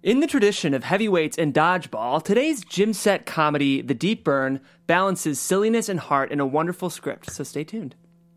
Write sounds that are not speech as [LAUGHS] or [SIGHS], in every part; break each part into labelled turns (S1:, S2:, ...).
S1: In the tradition of heavyweights and dodgeball, today's gym set comedy, The Deep Burn, balances silliness and heart in a wonderful script, so stay tuned.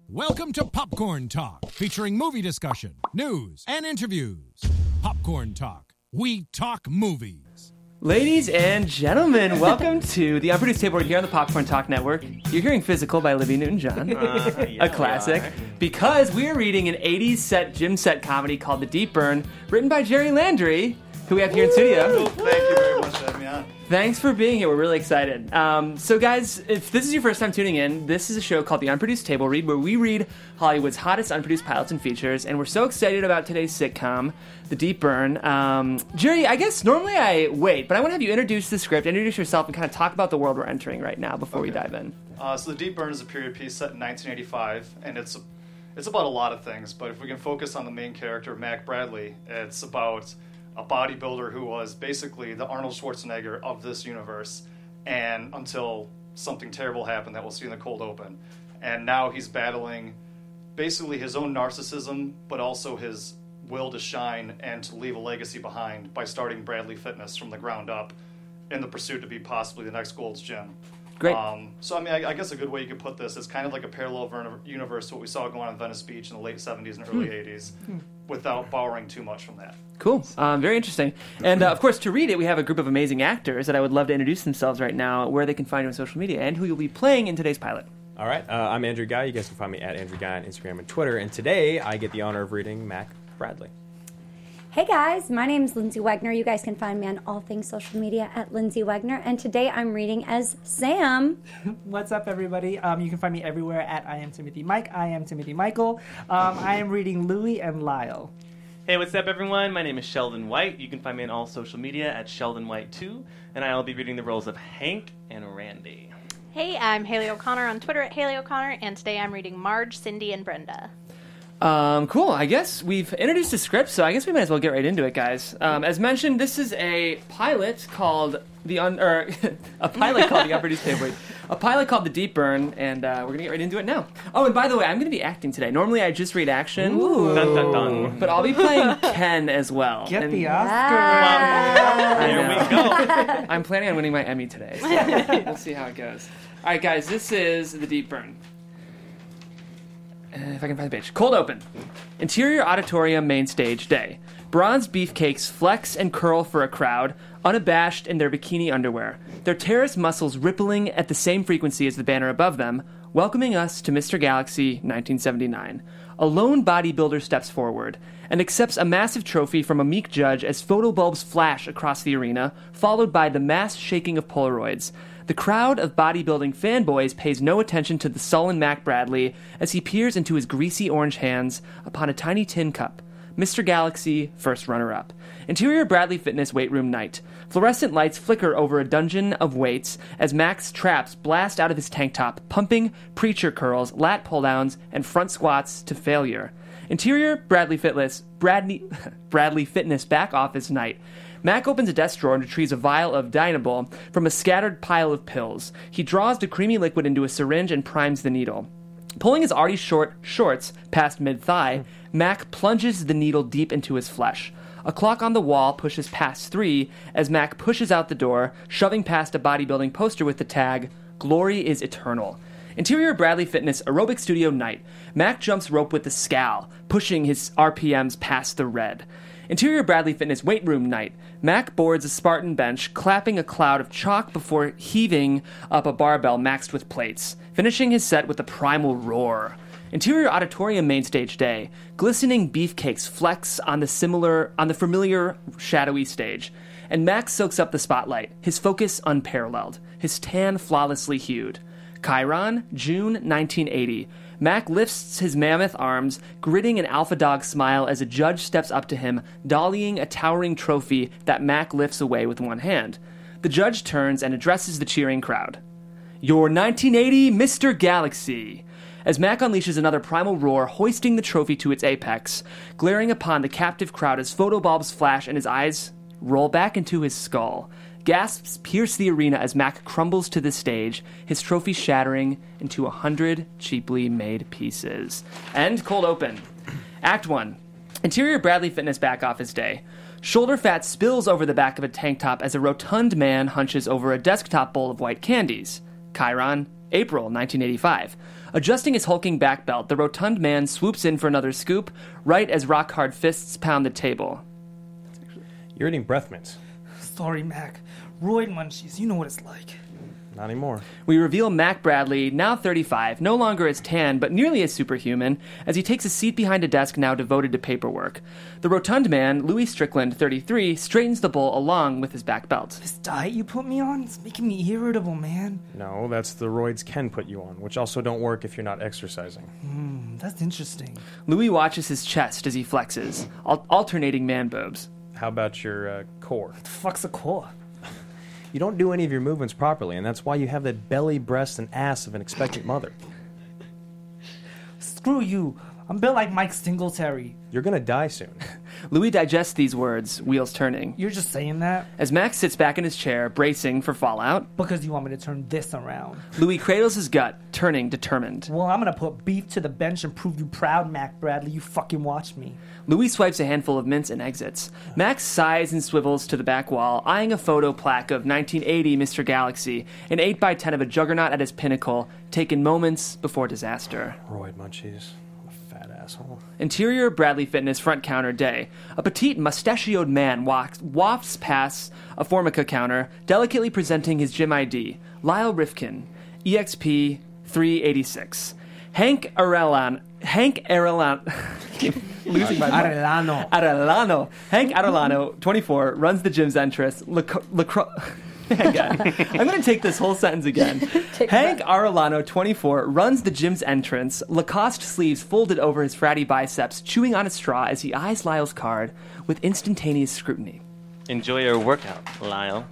S2: Welcome to Popcorn Talk, featuring movie discussion, news, and interviews. Popcorn Talk, we talk movies.
S1: Ladies and gentlemen, welcome to the Unproduced Table Read here on the Popcorn Talk Network. You're hearing Physical by Olivia Newton John, [LAUGHS] a classic, because we are reading an 80s set gym set comedy called The Deep Burn, written by Jerry Landry, who we have here in studio.
S3: Thank you very much for having me on.
S1: Thanks for being here. We're really excited. Um, so, guys, if this is your first time tuning in, this is a show called The Unproduced Table Read, where we read Hollywood's hottest unproduced pilots and features. And we're so excited about today's sitcom, The Deep Burn. Um, Jerry, I guess normally I wait, but I want to have you introduce the script, introduce yourself, and kind of talk about the world we're entering right now before we dive in.
S3: Uh, so the Deep Burn is a period piece set in 1985, and it's it's about a lot of things. But if we can focus on the main character, Mac Bradley, it's about a bodybuilder who was basically the Arnold Schwarzenegger of this universe, and until something terrible happened that we'll see in the cold open, and now he's battling basically his own narcissism, but also his will to shine and to leave a legacy behind by starting Bradley Fitness from the ground up in the pursuit to be possibly the next Gold's Gym.
S1: Great.
S3: Um, so, I mean, I, I guess a good way you could put this is kind of like a parallel ver- universe to what we saw going on in Venice Beach in the late 70s and early 80s without borrowing too much from that.
S1: Cool. Um, very interesting. And uh, of course, to read it, we have a group of amazing actors that I would love to introduce themselves right now, where they can find you on social media, and who you'll be playing in today's pilot.
S4: All right, uh, I'm Andrew Guy. You guys can find me at Andrew Guy on Instagram and Twitter. And today I get the honor of reading Mac Bradley.
S5: Hey guys, my name is Lindsay Wegner. You guys can find me on all things social media at Lindsay Wegner. And today I'm reading as Sam. [LAUGHS]
S6: What's up, everybody? Um, you can find me everywhere at I am Timothy Mike. I am Timothy Michael. Um, I am reading Louie and Lyle.
S7: Hey, what's up, everyone? My name is Sheldon White. You can find me on all social media at Sheldon White 2, and I will be reading the roles of Hank and Randy.
S8: Hey, I'm Haley O'Connor on Twitter at Haley O'Connor, and today I'm reading Marge, Cindy, and Brenda.
S1: Um, cool. I guess we've introduced the script, so I guess we might as well get right into it, guys. Um, as mentioned, this is a pilot called the un- or [LAUGHS] a pilot called the Unproduced Table Read. A pilot called the Deep Burn, and uh, we're gonna get right into it now. Oh, and by the way, I'm gonna be acting today. Normally, I just read action,
S7: Dun dun dun.
S1: but I'll be playing [LAUGHS] Ken as well.
S6: Get
S1: And
S6: the Oscar.
S1: I
S7: There
S1: know.
S7: we go. [LAUGHS]
S1: I'm planning on winning my Emmy today. So we'll see how it goes. All right, guys, this is the Deep Burn. Uh, if I can find the page. Cold open. Interior auditorium main stage day. Bronze beefcakes flex and curl for a crowd, unabashed in their bikini underwear, their terrace muscles rippling at the same frequency as the banner above them, welcoming us to Mr. Galaxy 1979. A lone bodybuilder steps forward and accepts a massive trophy from a meek judge as photobulbs flash across the arena, followed by the mass shaking of Polaroids. The crowd of bodybuilding fanboys pays no attention to the sullen Mac Bradley as he peers into his greasy orange hands upon a tiny tin cup. Mr. Galaxy, first runner up. Interior Bradley Fitness weight room night. Fluorescent lights flicker over a dungeon of weights as Mac's traps blast out of his tank top, pumping preacher curls, lat pull downs, and front squats to failure. Interior Bradley Fitness, Bradley, [LAUGHS] Bradley Fitness back office night. Mac opens a desk drawer and retrieves a vial of Dianabol from a scattered pile of pills. He draws the creamy liquid into a syringe and primes the needle. Pulling his already short shorts past mid thigh, Mac plunges the needle deep into his flesh. A clock on the wall pushes past three as Mac pushes out the door, shoving past a bodybuilding poster with the tag, Glory is Eternal. Interior Bradley Fitness aerobic studio night. Mac jumps rope with the scowl, pushing his RPMs past the red. Interior Bradley Fitness weight room night. Mac boards a Spartan bench, clapping a cloud of chalk before heaving up a barbell maxed with plates, finishing his set with a primal roar. Interior auditorium main stage day. Glistening beefcakes flex on the similar on the familiar shadowy stage. And Max soaks up the spotlight, his focus unparalleled, his tan flawlessly hued. Chyron, June 1980. Mac lifts his mammoth arms, gritting an alpha dog smile as a judge steps up to him, dollying a towering trophy that Mac lifts away with one hand. The judge turns and addresses the cheering crowd. Your 1980 Mr. Galaxy. As Mac unleashes another primal roar, hoisting the trophy to its apex, glaring upon the captive crowd as photobulbs flash and his eyes roll back into his skull. Gasps pierce the arena as Mac crumbles to the stage, his trophy shattering into a hundred cheaply made pieces. End cold open. Act 1. Interior Bradley Fitness back office day. Shoulder fat spills over the back of a tank top as a rotund man hunches over a desktop bowl of white candies. Chyron, April 1985. Adjusting his hulking back belt, the rotund man swoops in for another scoop, right as rock hard fists pound the table.
S4: You're eating breath mints.
S6: Sorry, Mac. Roid munchies, you know what it's like.
S4: Not anymore.
S1: We reveal Mac Bradley, now 35, no longer as tan, but nearly as superhuman, as he takes a seat behind a desk now devoted to paperwork. The rotund man, Louis Strickland, 33, straightens the bowl along with his back belt.
S6: This diet you put me on, it's making me irritable, man.
S4: No, that's the roids can put you on, which also don't work if you're not exercising.
S6: Hmm, that's interesting.
S1: Louis watches his chest as he flexes, al- alternating man boobs.
S4: How about your uh, core?
S6: The fuck's a core?
S4: You don't do any of your movements properly, and that's why you have that belly, breast, and ass of an expectant mother.
S6: Screw you. I'm built like Mike Singletary.
S4: You're gonna die soon.
S1: Louis digests these words, wheels turning.
S6: You're just saying that
S1: As Max sits back in his chair, bracing for fallout,
S6: because you want me to turn this around.
S1: Louis cradles his gut, turning determined.
S6: Well, I'm gonna put beef to the bench and prove you proud, Mac Bradley. You fucking watch me.
S1: Louis swipes a handful of mints and exits. Max sighs and swivels to the back wall, eyeing a photo plaque of 1980 Mr. Galaxy, an 8x10 of a juggernaut at his pinnacle, taken moments before disaster.
S4: Roid munchies. What a fat asshole.
S1: Interior Bradley Fitness front counter day. A petite, mustachioed man walks, wafts past a Formica counter, delicately presenting his gym ID. Lyle Rifkin, EXP 386. Hank Arellan. Hank Arellan. [LAUGHS] losing my mind.
S6: Arellano.
S1: Arellano. Hank Arellano, 24, runs the gym's entrance. Lac- [LAUGHS] [LAUGHS] lacro- Hang on. I'm going to take this whole sentence again. [LAUGHS] Hank Arellano, 24, runs the gym's entrance, Lacoste sleeves folded over his fratty biceps, chewing on a straw as he eyes Lyle's card with instantaneous scrutiny.
S7: Enjoy your workout, Lyle.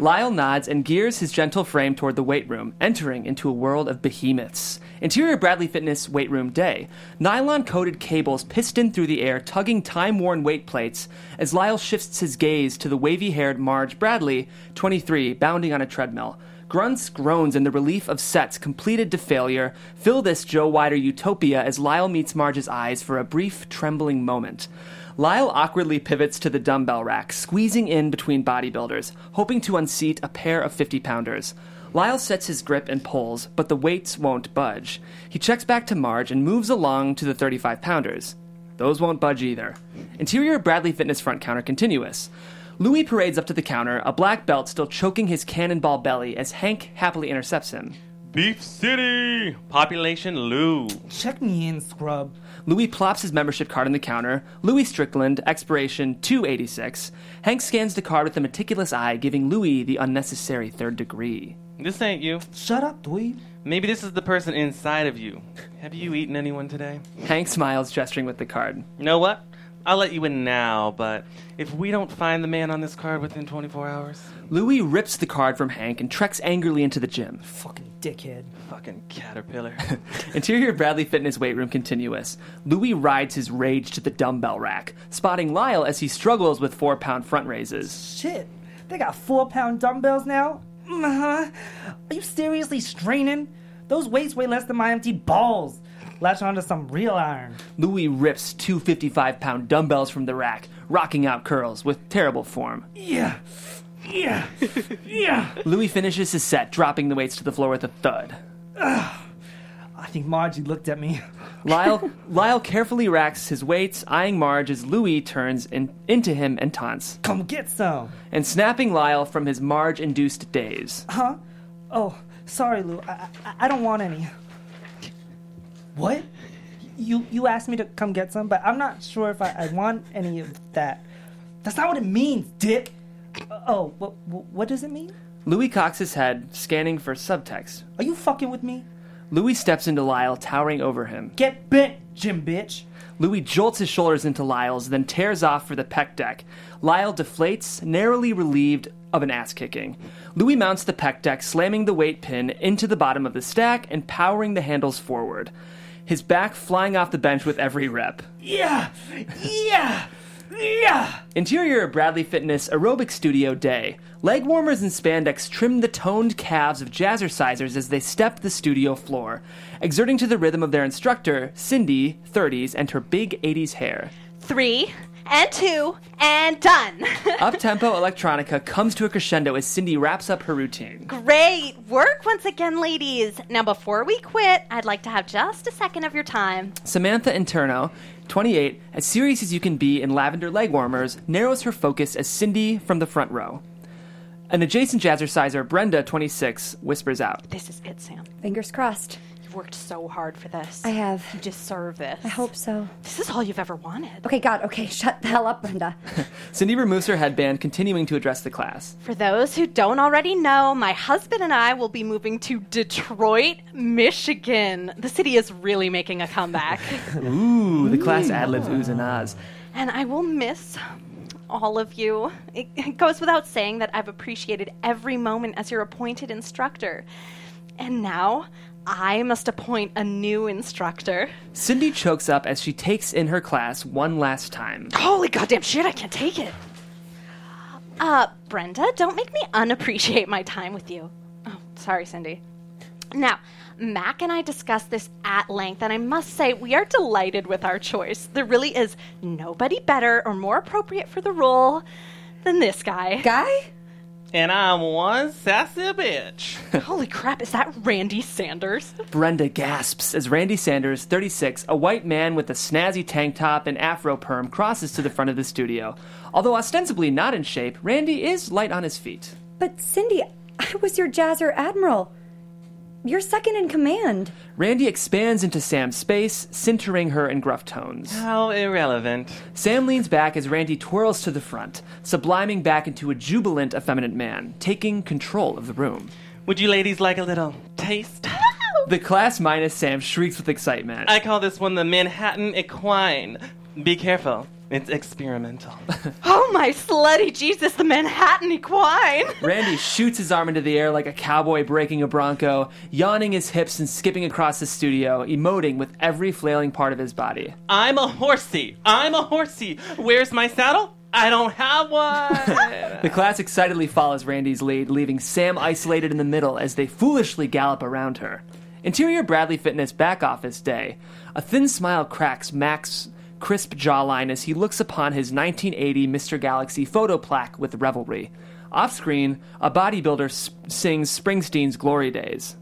S1: Lyle nods and gears his gentle frame toward the weight room, entering into a world of behemoths. Interior Bradley Fitness weight room day. Nylon coated cables piston through the air, tugging time worn weight plates as Lyle shifts his gaze to the wavy haired Marge Bradley, 23, bounding on a treadmill. Grunts, groans, and the relief of sets completed to failure fill this Joe Weider utopia as Lyle meets Marge's eyes for a brief, trembling moment. Lyle awkwardly pivots to the dumbbell rack, squeezing in between bodybuilders, hoping to unseat a pair of 50 pounders. Lyle sets his grip and pulls, but the weights won't budge. He checks back to Marge and moves along to the 35 pounders. Those won't budge either. Interior Bradley Fitness front counter continuous. Louis parades up to the counter, a black belt still choking his cannonball belly as Hank happily intercepts him.
S7: Beef City! Population Lou.
S6: Check me in, scrub.
S1: Louis plops his membership card on the counter. Louis Strickland, expiration 286. Hank scans the card with a meticulous eye, giving Louis the unnecessary third degree.
S7: This ain't you.
S6: Shut up, dweeb.
S7: Maybe this is the person inside of you. Have you eaten anyone today?
S1: Hank smiles, gesturing with the card.
S7: You know what? I'll let you in now, but if we don't find the man on this card within 24 hours,
S1: Louis rips the card from Hank and treks angrily into the gym.
S6: Fucking dickhead.
S7: fucking caterpillar. [LAUGHS]
S1: Interior Bradley Fitness weight room continuous. Louis rides his rage to the dumbbell rack, spotting Lyle as he struggles with four pound front raises.
S6: Shit. They got four pound dumbbells now? Uh huh. Are you seriously straining? Those weights weigh less than my empty balls. Latch onto some real iron.
S1: Louis rips two 55 pound dumbbells from the rack, rocking out curls with terrible form.
S6: Yeah. Yeah. yeah.
S1: Louis finishes his set, dropping the weights to the floor with a thud.
S6: I think Margie looked at me.
S1: Lyle, [LAUGHS] Lyle carefully racks his weights, eyeing Marge as Louis turns in, into him and taunts,
S6: Come get some.
S1: and snapping Lyle from his Marge induced daze.
S6: Huh? Oh, sorry, Lou. I, I, I don't want any. What? You you asked me to come get some, but I'm not sure if I, I want any of that. That's not what it means, dick. Oh, what what does it mean?
S1: Louis cocks his head, scanning for subtext.
S6: Are you fucking with me?
S1: Louis steps into Lyle, towering over him.
S6: Get bent, Jim bitch.
S1: Louis jolts his shoulders into Lyle's, then tears off for the pec deck. Lyle deflates, narrowly relieved of an ass kicking. Louis mounts the pec deck, slamming the weight pin into the bottom of the stack and powering the handles forward. His back flying off the bench with every rep.
S6: Yeah, yeah, yeah.
S1: Interior Bradley Fitness aerobic studio day. Leg warmers and spandex trim the toned calves of jazzercisers as they step the studio floor, exerting to the rhythm of their instructor, Cindy, 30s, and her big 80s hair.
S8: Three, and two, and done. [LAUGHS]
S1: Up tempo electronica comes to a crescendo as Cindy wraps up her routine.
S8: Great work once again, ladies. Now, before we quit, I'd like to have just a second of your time.
S1: Samantha Interno, 28, as serious as you can be in lavender leg warmers, narrows her focus as Cindy from the front row. An adjacent jazzerciser, Brenda, 26, whispers out.
S8: This is it, Sam.
S5: Fingers crossed.
S8: You've worked so hard for this.
S5: I have.
S8: You deserve this.
S5: I hope so.
S8: This is all you've ever wanted.
S5: Okay, God, okay, [LAUGHS] shut the hell up, Brenda. [LAUGHS]
S1: Cindy removes her headband, continuing to address the class.
S8: For those who don't already know, my husband and I will be moving to Detroit, Michigan. The city is really making a comeback. [LAUGHS]
S1: Ooh, the class ad libs oohs and ahs.
S8: and I will miss all of you. It, it goes without saying that I've appreciated every moment as your appointed instructor. And now I must appoint a new instructor.
S1: Cindy chokes up as she takes in her class one last time.
S8: Holy goddamn shit, I can't take it. Uh, Brenda, don't make me unappreciate my time with you. Oh, sorry, Cindy. Now, Mac and I discussed this at length, and I must say, we are delighted with our choice. There really is nobody better or more appropriate for the role than this guy.
S5: Guy?
S7: And I'm one sassy bitch. [LAUGHS]
S8: Holy crap, is that Randy Sanders?
S1: Brenda gasps as Randy Sanders, 36, a white man with a snazzy tank top and afro perm, crosses to the front of the studio. Although ostensibly not in shape, Randy is light on his feet.
S5: But Cindy, I was your jazzer admiral. You're second in command.
S1: Randy expands into Sam's space, centering her in gruff tones.
S7: How irrelevant.
S1: Sam leans back as Randy twirls to the front, subliming back into a jubilant, effeminate man, taking control of the room.
S7: Would you ladies like a little taste?
S1: The class minus Sam shrieks with excitement.
S7: I call this one the Manhattan Equine. Be careful, it's experimental. [LAUGHS]
S8: Oh my slutty Jesus, the Manhattan Equine! [LAUGHS]
S1: Randy shoots his arm into the air like a cowboy breaking a bronco, yawning his hips and skipping across the studio, emoting with every flailing part of his body.
S7: I'm a horsey. I'm a horsey. Where's my saddle? I don't have one. [LAUGHS]
S1: The class excitedly follows Randy's lead, leaving Sam isolated in the middle as they foolishly gallop around her. Interior Bradley Fitness back office day. A thin smile cracks Mac's crisp jawline as he looks upon his 1980 Mr. Galaxy photo plaque with revelry. Off screen, a bodybuilder s- sings Springsteen's Glory Days.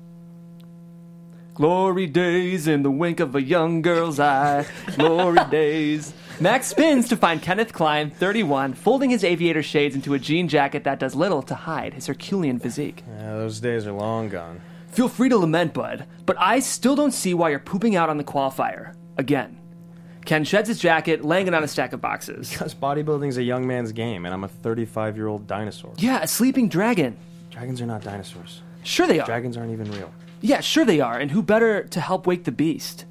S1: Glory days in the wink of a young girl's eye. Glory [LAUGHS] days. Max spins to find Kenneth Klein, 31, folding his aviator shades into a jean jacket that does little to hide his Herculean physique.
S4: Yeah, those days are long gone.
S1: Feel free to lament, bud, but I still don't see why you're pooping out on the qualifier. Again. Ken sheds his jacket, laying it on a stack of boxes.
S4: Because bodybuilding's a young man's game, and I'm a 35 year old dinosaur.
S1: Yeah, a sleeping dragon.
S4: Dragons are not dinosaurs.
S1: Sure they are.
S4: Dragons aren't even real.
S1: Yeah, sure they are, and who better to help wake the beast?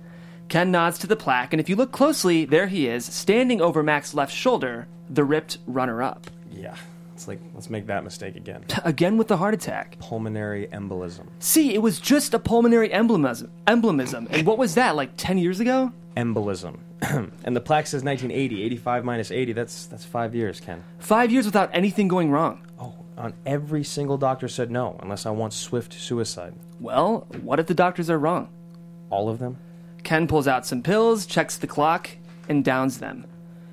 S1: Ken nods to the plaque, and if you look closely, there he is, standing over Mac's left shoulder, the ripped runner up.
S4: Yeah. It's like, let's make that mistake again. [LAUGHS]
S1: Again with the heart attack.
S4: Pulmonary embolism.
S1: See, it was just a pulmonary emblemism. Emblemism. And what was that, like 10 years ago?
S4: Embolism. [CLEARS THROAT] and the plaque says 1980. 85 minus 80, that's, that's five years, Ken.
S1: Five years without anything going wrong.
S4: Oh, on every single doctor said no, unless I want swift suicide.
S1: Well, what if the doctors are wrong?
S4: All of them?
S1: Ken pulls out some pills, checks the clock, and downs them.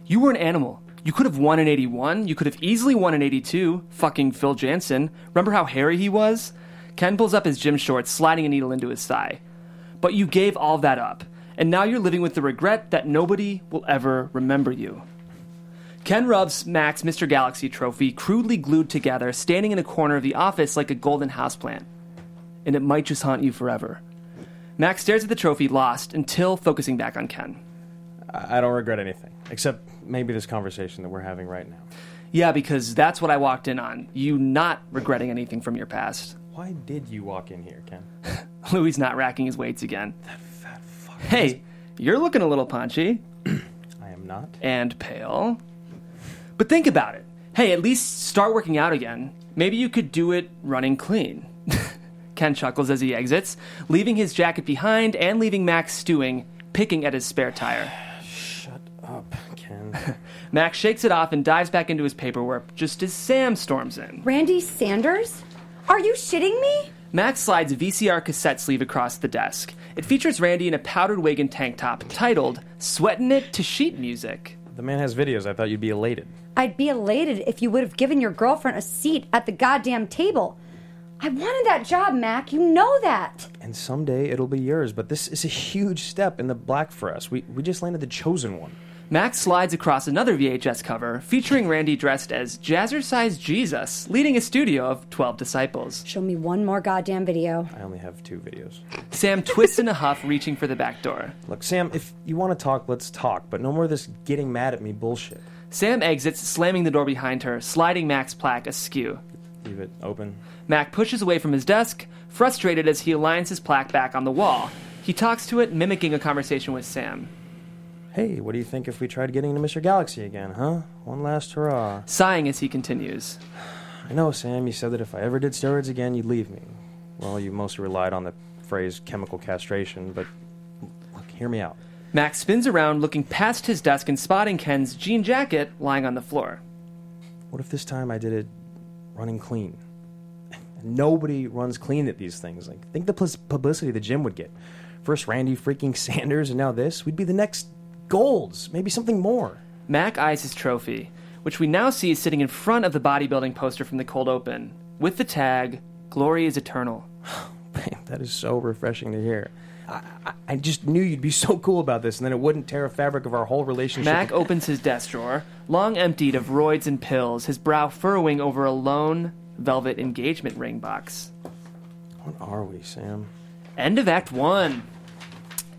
S1: You were an animal. You could have won in 81. You could have easily won in 82. Fucking Phil Jansen. Remember how hairy he was? Ken pulls up his gym shorts, sliding a needle into his thigh. But you gave all that up, and now you're living with the regret that nobody will ever remember you. Ken rubs Mac's Mr. Galaxy trophy, crudely glued together, standing in a corner of the office like a golden houseplant. And it might just haunt you forever. Max stares at the trophy, lost, until focusing back on Ken.
S4: I I don't regret anything, except maybe this conversation that we're having right now.
S1: Yeah, because that's what I walked in on. You not regretting anything from your past.
S4: Why did you walk in here, Ken? [LAUGHS]
S1: Louis not racking his weights again. Hey, you're looking a little punchy [CLEARS THROAT]
S4: I am not.
S1: and pale. But think about it. Hey, at least start working out again. Maybe you could do it running clean. [LAUGHS] Ken chuckles as he exits, leaving his jacket behind and leaving Max stewing, picking at his spare tire.
S4: Shut up, Ken. [LAUGHS]
S1: Max shakes it off and dives back into his paperwork just as Sam storms in.
S5: Randy Sanders? Are you shitting me?
S1: Max slides a VCR cassette sleeve across the desk. It features Randy in a powdered wig and tank top titled Sweatin' It to Sheet Music.
S4: The man has videos. I thought you'd be elated.
S5: I'd be elated if you would have given your girlfriend a seat at the goddamn table. I wanted that job, Mac. You know that.
S4: And someday it'll be yours, but this is a huge step in the black for us. We, we just landed the chosen one.
S1: Max slides across another VHS cover featuring Randy dressed as jazzercise Jesus, leading a studio of 12 disciples.
S5: Show me one more goddamn video.
S4: I only have two videos.
S1: Sam twists in a huff, reaching for the back door.
S4: Look, Sam, if you want to talk, let's talk, but no more of this getting mad at me bullshit.
S1: Sam exits, slamming the door behind her, sliding Mac's plaque askew.
S4: Leave it open.
S1: Mac pushes away from his desk, frustrated as he aligns his plaque back on the wall. He talks to it, mimicking a conversation with Sam.
S4: Hey, what do you think if we tried getting into Mr. Galaxy again, huh? One last hurrah.
S1: Sighing as he continues.
S4: I know, Sam, you said that if I ever did steroids again, you'd leave me. Well, you mostly relied on the phrase chemical castration, but look, hear me out.
S1: Max spins around, looking past his desk and spotting Ken's jean jacket lying on the floor.
S4: What if this time I did it running clean? Nobody runs clean at these things. Like, think the publicity the gym would get. First Randy freaking [LAUGHS] Sanders, and now this. We'd be the next golds, maybe something more.
S1: Mac eyes his trophy, which we now see is sitting in front of the bodybuilding poster from the cold open, with the tag, Glory is Eternal. [SIGHS]
S4: that is so refreshing to hear. I, I, I just knew you'd be [LAUGHS] so cool about this, and then it wouldn't tear a fabric of our whole relationship.
S1: Mac [LAUGHS] opens his desk drawer, long emptied of roids and pills, his brow furrowing over a lone velvet engagement ring box.
S4: What are we, Sam?
S1: End of Act 1.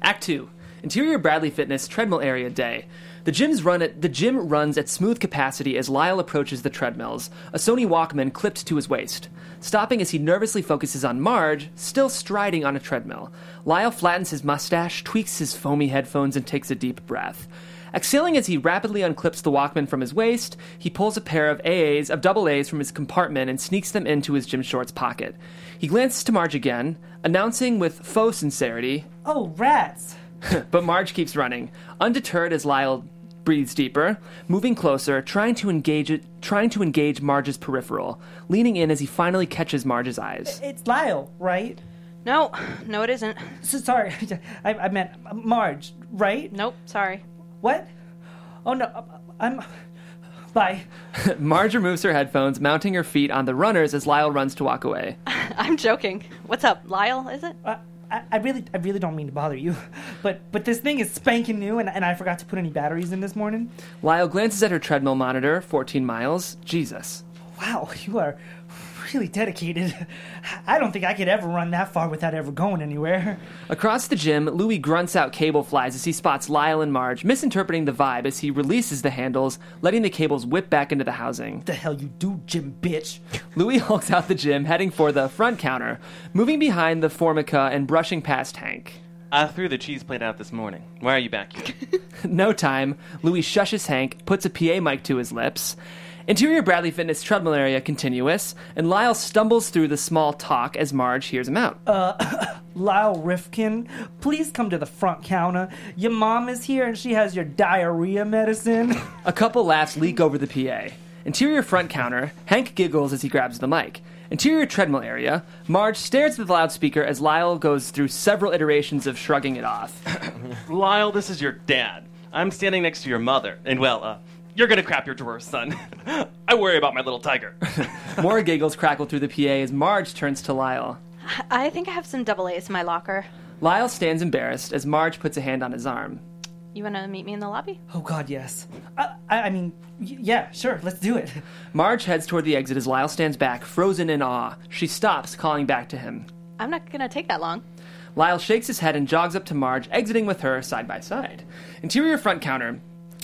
S1: Act 2. Interior Bradley Fitness treadmill area day. The gym's run at the gym runs at smooth capacity as Lyle approaches the treadmills, a Sony Walkman clipped to his waist. Stopping as he nervously focuses on Marge, still striding on a treadmill. Lyle flattens his mustache, tweaks his foamy headphones, and takes a deep breath. Exhaling as he rapidly unclips the Walkman from his waist, he pulls a pair of AAs of double A's from his compartment and sneaks them into his gym shorts pocket. He glances to Marge again, announcing with faux sincerity,
S6: Oh, rats. [LAUGHS]
S1: but Marge keeps running, undeterred as Lyle breathes deeper, moving closer, trying to engage it, trying to engage Marge's peripheral, leaning in as he finally catches Marge's eyes.
S6: It's Lyle, right?
S8: No, no, it isn't.
S6: So, sorry, [LAUGHS] I, I meant Marge, right?
S8: Nope, sorry.
S6: What? Oh no, I'm. Bye. [LAUGHS]
S1: Marge removes her headphones, mounting her feet on the runners as Lyle runs to walk away. [LAUGHS]
S8: I'm joking. What's up, Lyle? Is it?
S6: Uh, I, I really, I really don't mean to bother you, [LAUGHS] but but this thing is spanking new, and, and I forgot to put any batteries in this morning.
S1: Lyle glances at her treadmill monitor, 14 miles. Jesus.
S6: Wow, you are really dedicated. [LAUGHS] I don't think I could ever run that far without ever going anywhere.
S1: Across the gym, Louis grunts out cable flies as he spots Lyle and Marge, misinterpreting the vibe as he releases the handles, letting the cables whip back into the housing.
S6: What The hell you do, gym bitch?
S1: Louis [LAUGHS] hulks out the gym, heading for the front counter, moving behind the Formica and brushing past Hank.
S7: I threw the cheese plate out this morning. Why are you back here? [LAUGHS]
S1: no time, Louis shushes Hank, puts a PA mic to his lips. Interior Bradley Fitness treadmill area continuous, and Lyle stumbles through the small talk as Marge hears him out.
S6: Uh, [COUGHS] Lyle Rifkin, please come to the front counter. Your mom is here and she has your diarrhea medicine. [LAUGHS]
S1: A couple laughs leak over the PA. Interior front counter, Hank giggles as he grabs the mic. Interior treadmill area, Marge stares at the loudspeaker as Lyle goes through several iterations of shrugging it off. [COUGHS]
S7: Lyle, this is your dad. I'm standing next to your mother, and well, uh, you're gonna crap your drawers, son. [LAUGHS] I worry about my little tiger. [LAUGHS]
S1: More giggles crackle through the PA as Marge turns to Lyle.
S8: I think I have some double A's in my locker.
S1: Lyle stands embarrassed as Marge puts a hand on his arm.
S8: You want to meet me in the lobby?
S6: Oh God, yes. I, I, I mean, y- yeah, sure, let's do it. [LAUGHS]
S1: Marge heads toward the exit as Lyle stands back, frozen in awe. She stops, calling back to him.
S8: I'm not gonna take that long.
S1: Lyle shakes his head and jogs up to Marge, exiting with her side by side. Interior front counter.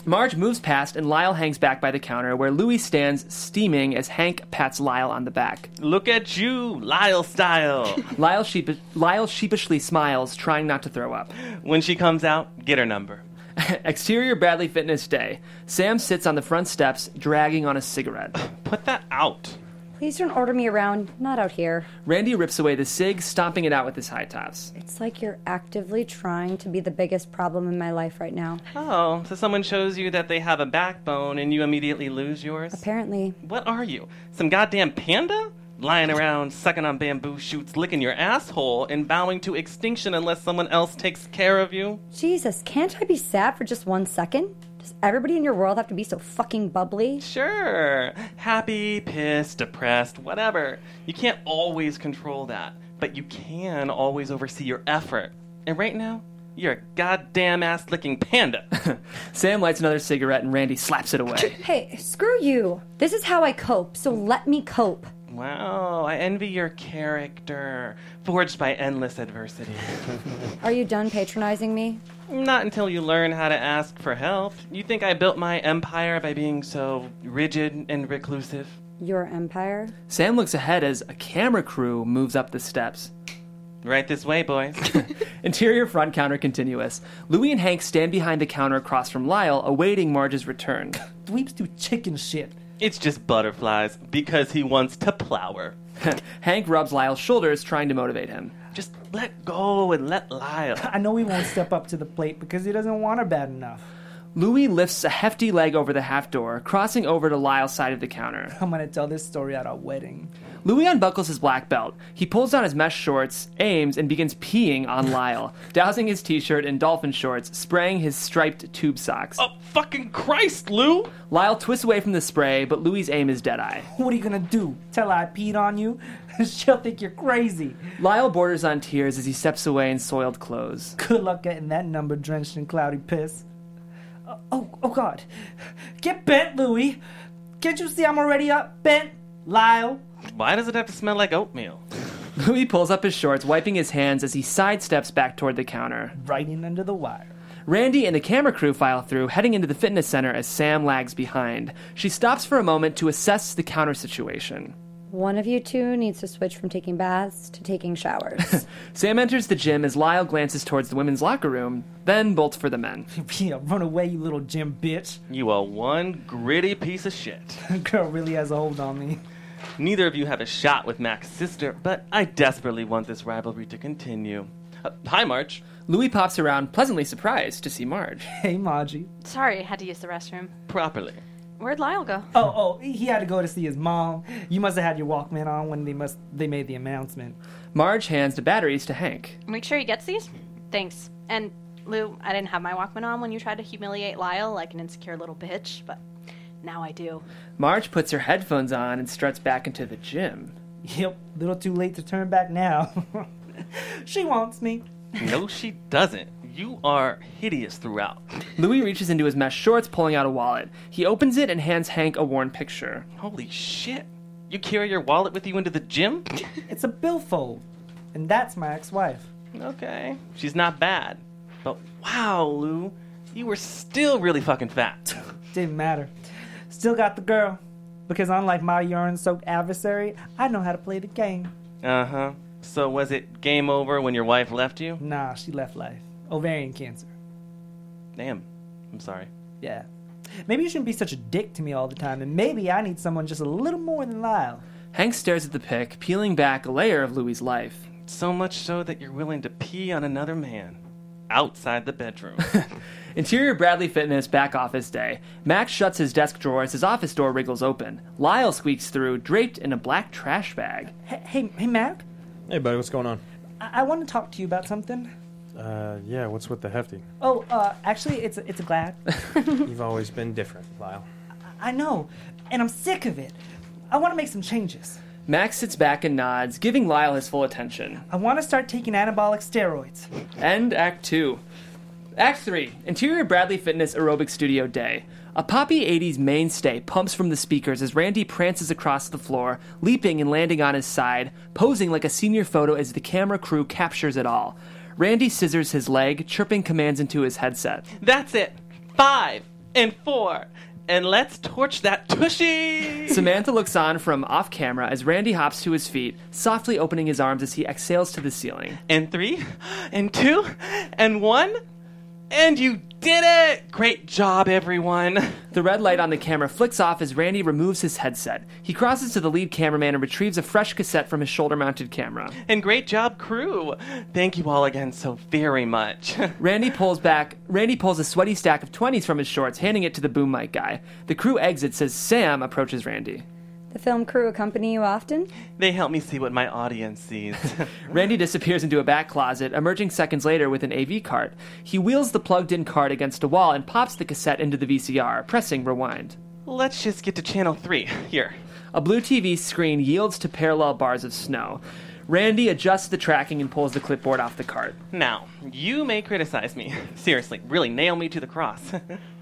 S1: Marge moves past, and Lyle hangs back by the counter, where Louis stands steaming as Hank pats Lyle on the back.
S7: Look at you, Lyle style. [LAUGHS]
S1: Lyle, sheep- Lyle sheepishly smiles, trying not to throw up.
S7: when she comes out, get her number. [LAUGHS]
S1: Exterior Bradley Fitness Day. Sam sits on the front steps, dragging on a cigarette.
S7: Put that out.
S5: Please don't order me around. Not out here.
S1: Randy rips away the cig, stomping it out with his high tops.
S5: It's like you're actively trying to be the biggest problem in my life right now.
S7: Oh, so someone shows you that they have a backbone and you immediately lose yours?
S5: Apparently.
S7: What are you? Some goddamn panda? Lying around, sucking on bamboo shoots, licking your asshole, and bowing to extinction unless someone else takes care of you?
S5: Jesus, can't I be sad for just one second? Does everybody in your world have to be so fucking bubbly?
S7: Sure. Happy, pissed, depressed, whatever. You can't always control that, but you can always oversee your effort. And right now, you're a goddamn ass licking panda. [LAUGHS]
S1: Sam lights another cigarette and Randy slaps it away.
S5: Hey, screw you. This is how I cope, so let me cope.
S7: Wow, I envy your character, forged by endless adversity.
S5: Are you done patronizing me?
S7: Not until you learn how to ask for help. You think I built my empire by being so rigid and reclusive?
S5: Your empire?
S1: Sam looks ahead as a camera crew moves up the steps.
S7: Right this way, boys. [LAUGHS] [LAUGHS]
S1: Interior front counter continuous. Louis and Hank stand behind the counter across from Lyle, awaiting Marge's return.
S6: Dweeps do chicken shit.
S7: It's just butterflies because he wants to plower. [LAUGHS]
S1: Hank rubs Lyle's shoulders, trying to motivate him.
S7: Just let go and let Lyle. [LAUGHS]
S6: I know he won't step up to the plate because he doesn't want her bad enough.
S1: Louis lifts a hefty leg over the half door, crossing over to Lyle's side of the counter.
S6: I'm gonna tell this story at our wedding.
S1: Louis unbuckles his black belt. He pulls down his mesh shorts, aims, and begins peeing on Lyle, [LAUGHS] dousing his t shirt in dolphin shorts, spraying his striped tube socks.
S7: Oh, fucking Christ, Lou!
S1: Lyle twists away from the spray, but Louis' aim is dead eye.
S6: What are you gonna do? Tell her I peed on you? [LAUGHS] She'll think you're crazy.
S1: Lyle borders on tears as he steps away in soiled clothes.
S6: Good luck getting that number drenched in cloudy piss. Oh, oh God. Get bent, Louie. Can't you see I'm already up? Bent, Lyle.
S7: Why does it have to smell like oatmeal? [LAUGHS]
S1: Louis pulls up his shorts, wiping his hands as he sidesteps back toward the counter.
S6: Right in under the wire.
S1: Randy and the camera crew file through, heading into the fitness center as Sam lags behind. She stops for a moment to assess the counter situation.
S5: One of you two needs to switch from taking baths to taking showers. [LAUGHS]
S1: Sam enters the gym as Lyle glances towards the women's locker room, then bolts for the men. [LAUGHS]
S6: yeah, run away, you little gym bitch.
S7: You are one gritty piece of shit. [LAUGHS]
S6: Girl really has a hold on me.
S7: Neither of you have a shot with Mac's sister, but I desperately want this rivalry to continue. Uh, hi, Marge.
S1: Louis pops around, pleasantly surprised to see Marge.
S6: Hey, Maji.
S8: Sorry, I had to use the restroom.
S7: Properly.
S8: Where'd Lyle go?
S6: Oh, oh, he had to go to see his mom. You must have had your Walkman on when they must they made the announcement.
S1: Marge hands the batteries to Hank.
S8: Make sure he gets these. Thanks. And Lou, I didn't have my Walkman on when you tried to humiliate Lyle like an insecure little bitch, but now I do.
S1: Marge puts her headphones on and struts back into the gym.
S6: Yep, little too late to turn back now. [LAUGHS] she wants me.
S7: No, she doesn't. You are hideous throughout.
S1: Louis reaches into his mesh shorts, pulling out a wallet. He opens it and hands Hank a worn picture.
S7: Holy shit. You carry your wallet with you into the gym? [LAUGHS]
S6: It's a billfold. And that's my ex-wife.
S7: Okay. She's not bad. But wow, Lou, you were still really fucking fat. [SIGHS]
S6: Didn't matter. Still got the girl. Because unlike my urine-soaked adversary, I know how to play the game.
S7: Uh huh. So was it game over when your wife left you?
S6: Nah, she left life. Ovarian cancer.
S7: Damn. I'm sorry.
S6: Yeah. Maybe you shouldn't be such a dick to me all the time, and maybe I need someone just a little more than Lyle.
S1: Hank stares at the pic, peeling back a layer of Louis' life.
S7: So much so that you're willing to pee on another man. Outside the bedroom. [LAUGHS]
S1: Interior Bradley Fitness back office day. Max shuts his desk drawer as his office door wriggles open. Lyle squeaks through, draped in a black trash bag.
S6: Hey, hey, hey Mac.
S4: Hey, buddy, what's going on?
S6: I, I want to talk to you about something.
S4: Uh, yeah, what's with the hefty?
S6: Oh, uh, actually, it's a, it's a glad. [LAUGHS]
S4: You've always been different, Lyle.
S6: I know, and I'm sick of it. I want to make some changes.
S1: Max sits back and nods, giving Lyle his full attention.
S6: I want to start taking anabolic steroids.
S1: End Act 2. Act 3 Interior Bradley Fitness Aerobic Studio Day. A poppy 80s mainstay pumps from the speakers as Randy prances across the floor, leaping and landing on his side, posing like a senior photo as the camera crew captures it all. Randy scissors his leg, chirping commands into his headset.
S7: That's it. Five and four. And let's torch that tushy.
S1: Samantha looks on from off camera as Randy hops to his feet, softly opening his arms as he exhales to the ceiling.
S7: and three, and two, and one, and you did it! Great job, everyone.
S1: The red light on the camera flicks off as Randy removes his headset. He crosses to the lead cameraman and retrieves a fresh cassette from his shoulder mounted camera.
S7: And great job, crew. Thank you all again so very much. [LAUGHS]
S1: Randy pulls back. Randy pulls a sweaty stack of 20s from his shorts, handing it to the boom mic guy. The crew exits as Sam approaches Randy.
S5: The film crew accompany you often?
S7: They help me see what my audience sees. [LAUGHS]
S1: Randy disappears into a back closet, emerging seconds later with an AV cart. He wheels the plugged in cart against a wall and pops the cassette into the VCR, pressing rewind.
S7: Let's just get to channel 3. Here.
S1: A blue TV screen yields to parallel bars of snow. Randy adjusts the tracking and pulls the clipboard off the cart.
S7: Now, you may criticize me. Seriously, really nail me to the cross. [LAUGHS]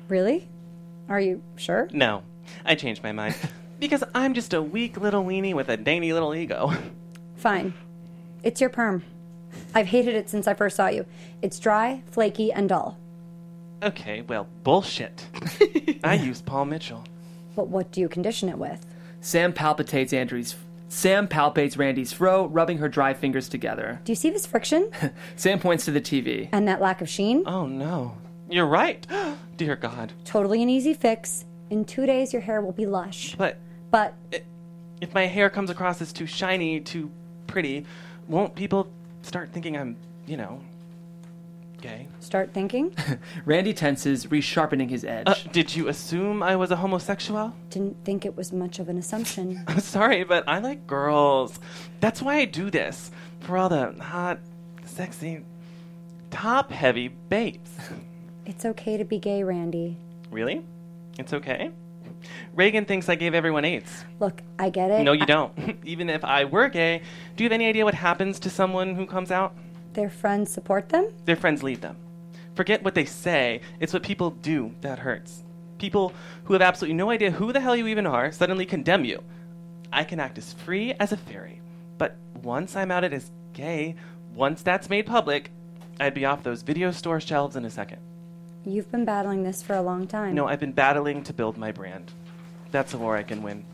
S5: Really? Are you sure?
S7: no, I changed my mind. [LAUGHS] Because I'm just a weak little weenie with a dainty little ego.
S5: Fine. It's your perm. I've hated it since I first saw you. It's dry, flaky, and dull.
S7: Okay, well, bullshit. [LAUGHS] I use Paul Mitchell.
S5: But what do you condition it with?
S1: Sam palpitates Andrew's. Sam palpates Randy's fro, rubbing her dry fingers together.
S5: Do you see this friction? [LAUGHS]
S1: Sam points to the TV.
S5: and that lack of sheen?
S7: Oh no. You're right. [GASPS] Dear God.
S5: Totally an easy fix. In two days, your hair will be lush.
S7: But
S5: But
S7: if my hair comes across as too shiny, too pretty, won't people start thinking I'm, you know, gay?
S5: start thinking. [LAUGHS]
S1: Randy tenses, resharpening his edge.
S7: Uh, did you assume I was a homosexual?
S5: Didn't think it was much of an assumption. [LAUGHS]
S7: I'm sorry, but I like girls. That's why I do this. For all the hot, sexy, top heavy babes.
S5: It's okay to be gay, Randy.
S7: Really? It's okay? Reagan thinks I gave everyone AIDS.
S5: Look, I get it.
S7: No, you
S5: I-
S7: don't. [LAUGHS] Even if I were gay, do you have any idea what happens to someone who comes out?
S5: Their friends support them?
S7: Their friends leave them. Forget what they say, it's what people do that hurts. People who have absolutely no idea who the hell you even are suddenly condemn you. I can act as free as a fairy, but once I'm outed as gay, once that's made public, I'd be off those video store shelves in a second.
S5: You've been battling this for a long time.
S7: No, I've been battling to build my brand. That's a war I can win.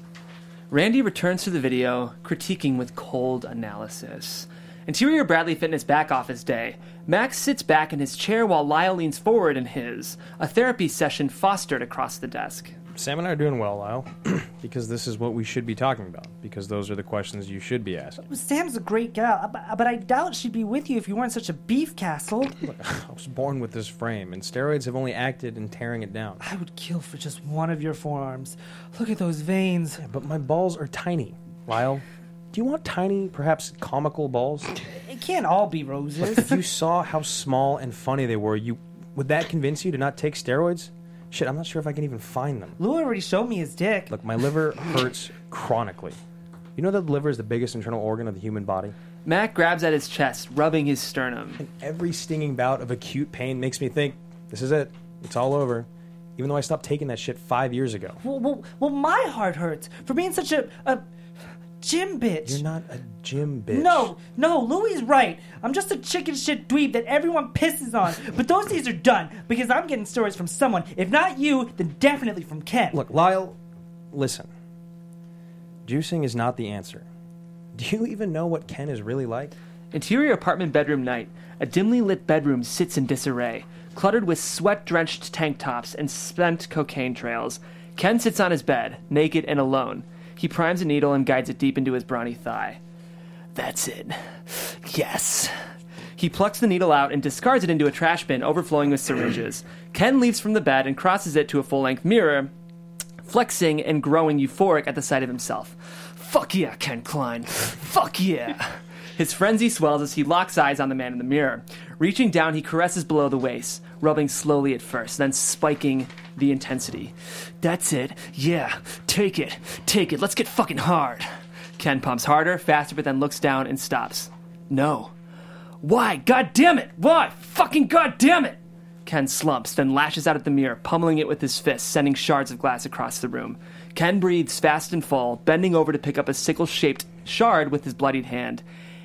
S1: Randy returns to the video, critiquing with cold analysis. Interior Bradley Fitness back office day. Max sits back in his chair while Lyle leans forward in his. A therapy session fostered across the desk.
S4: Sam and I are doing well, Lyle, [CLEARS THROAT] because this is what we should be talking about. Because those are the questions you should be asking.
S6: Sam's a great gal, but, I doubt she'd be with you if you weren't such a beef castle. [LAUGHS]
S4: I was born with this frame, and steroids have only acted in tearing it down.
S6: I would kill for just one of your forearms. Look at those veins.
S4: Yeah, but my balls are tiny, Lyle. Do you want tiny, perhaps comical balls?
S6: It can't all be roses.
S4: if you saw how small and funny they were, you would that convince you to not take steroids? Shit, I'm not sure if I can even find them.
S6: Lou already showed me his dick.
S4: Look, my liver hurts chronically. You know that the liver is the biggest internal organ of the human body?
S1: Mac grabs at his chest, rubbing his sternum.
S4: And every stinging bout of acute pain makes me think, this is it. It's all over. Even though I stopped taking that shit five years ago.
S6: Well, well, well, my heart hurts for being such a, a gym bitch.
S4: You're not a gym bitch.
S6: No, no, Louis right. I'm just a chicken shit dweeb that everyone pisses on. But those days are done because I'm getting stories from someone. If not you, then definitely from Ken.
S4: Look, Lyle, listen. Juicing is not the answer. Do you even know what Ken is really like?
S1: Interior apartment bedroom night. A dimly lit bedroom sits in disarray, cluttered with sweat drenched tank tops and spent cocaine trails. Ken sits on his bed, naked and alone. He primes a needle and guides it deep into his brawny thigh. That's it. Yes. He plucks the needle out and discards it into a trash bin overflowing with syringes. [CLEARS THROAT] Ken leaps from the bed and crosses it to a full length mirror, flexing and growing euphoric at the sight of himself. Fuck yeah, Ken Klein. Fuck yeah. His frenzy swells as he locks eyes on the man in the mirror. Reaching down, he caresses below the waist, rubbing slowly at first, then spiking the intensity. That's it. Yeah. Take it. Take it. Let's get fucking hard. Ken pumps harder, faster, but then looks down and stops. No. Why? God damn it! Why? Fucking god damn it! Ken slumps, then lashes out at the mirror, pummeling it with his fist, sending shards of glass across the room. Ken breathes fast and full, bending over to pick up a sickle shaped shard with his bloodied hand,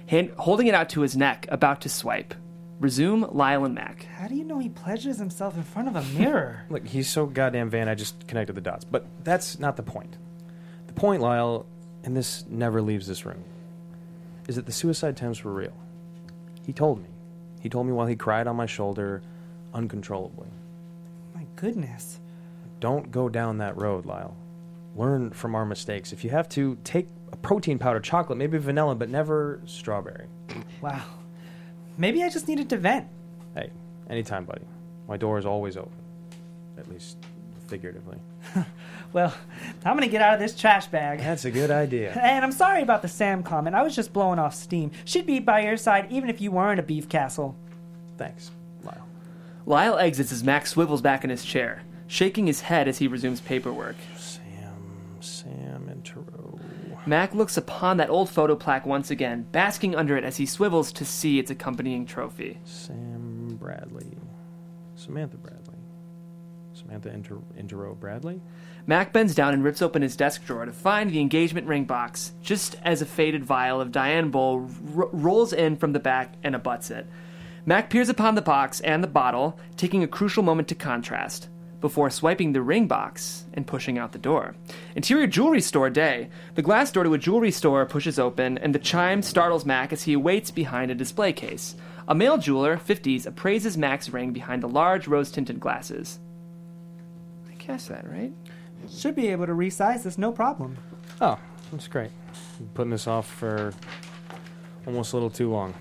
S1: hand, holding it out to his neck, about to swipe. Resume Lyle and Mac.
S6: How do you know he pleasures himself in front of a mirror? [LAUGHS]
S4: Look, he's so goddamn van, I just connected the dots. But that's not the point. The point, Lyle, and this never leaves this room, is that the suicide attempts were real. He told me. He told me while he cried on my shoulder uncontrollably.
S6: My goodness.
S4: Don't go down that road, Lyle. Learn from our mistakes. If you have to, take a protein powder, chocolate, maybe vanilla, but never strawberry.
S6: Wow. Maybe I just needed to vent.
S4: Hey, anytime, buddy. My door is always open. At least figuratively. [LAUGHS]
S6: Well, I'm gonna get out of this trash bag.
S4: That's a good idea. [LAUGHS]
S6: And I'm sorry about the Sam comment. I was just blowing off steam. She'd be by your side even if you weren't a beef castle.
S4: Thanks, Lyle.
S1: Lyle exits as Max swivels back in his chair, shaking his head as he resumes paperwork.
S4: Sam, Sam, and Taro.
S1: Mac looks upon that old photo plaque once again, basking under it as he swivels to see its accompanying trophy.
S4: Sam Bradley. Samantha Bradley. Samantha Inter- Intero Bradley?
S1: Mac bends down and rips open his desk drawer to find the engagement ring box, just as a faded vial of Dianabol r- rolls in from the back and abuts it. Mac peers upon the box and the bottle, taking a crucial moment to contrast, before swiping the ring box and pushing out the door. Interior jewelry store day. The glass door to a jewelry store pushes open, and the chime startles Mac as he awaits behind a display case. A male jeweler, 50s, appraises Mac's ring behind the large rose tinted glasses. I guess that, right?
S6: Should be able to resize this, no problem.
S4: Oh, that's great. Been putting this off for almost a little too long.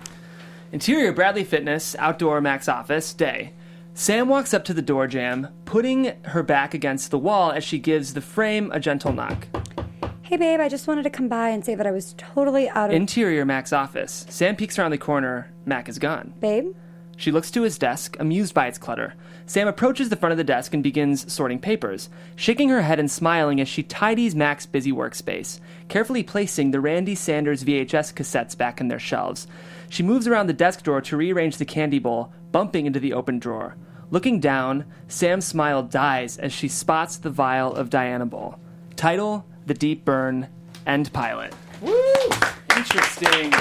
S1: Interior Bradley Fitness, outdoor Mac's office, day. Sam walks up to the door jamb, putting her back against the wall as she gives the frame a gentle knock.
S5: Hey, babe, I just wanted to come by and say that I was totally out of.
S1: Interior Mac's office. Sam peeks around the corner. Mac is gone.
S5: babe?
S1: She looks to his desk, amused by its clutter. Sam approaches the front of the desk and begins sorting papers, shaking her head and smiling as she tidies Mac's busy workspace, carefully placing the Randy Sanders VHS cassettes back in their shelves. She moves around the desk drawer to rearrange the candy bowl, bumping into the open drawer. Looking down, Sam's smile dies as she spots the vial of Dianabol. Title: The Deep Burn. End pilot. Woo! Interesting.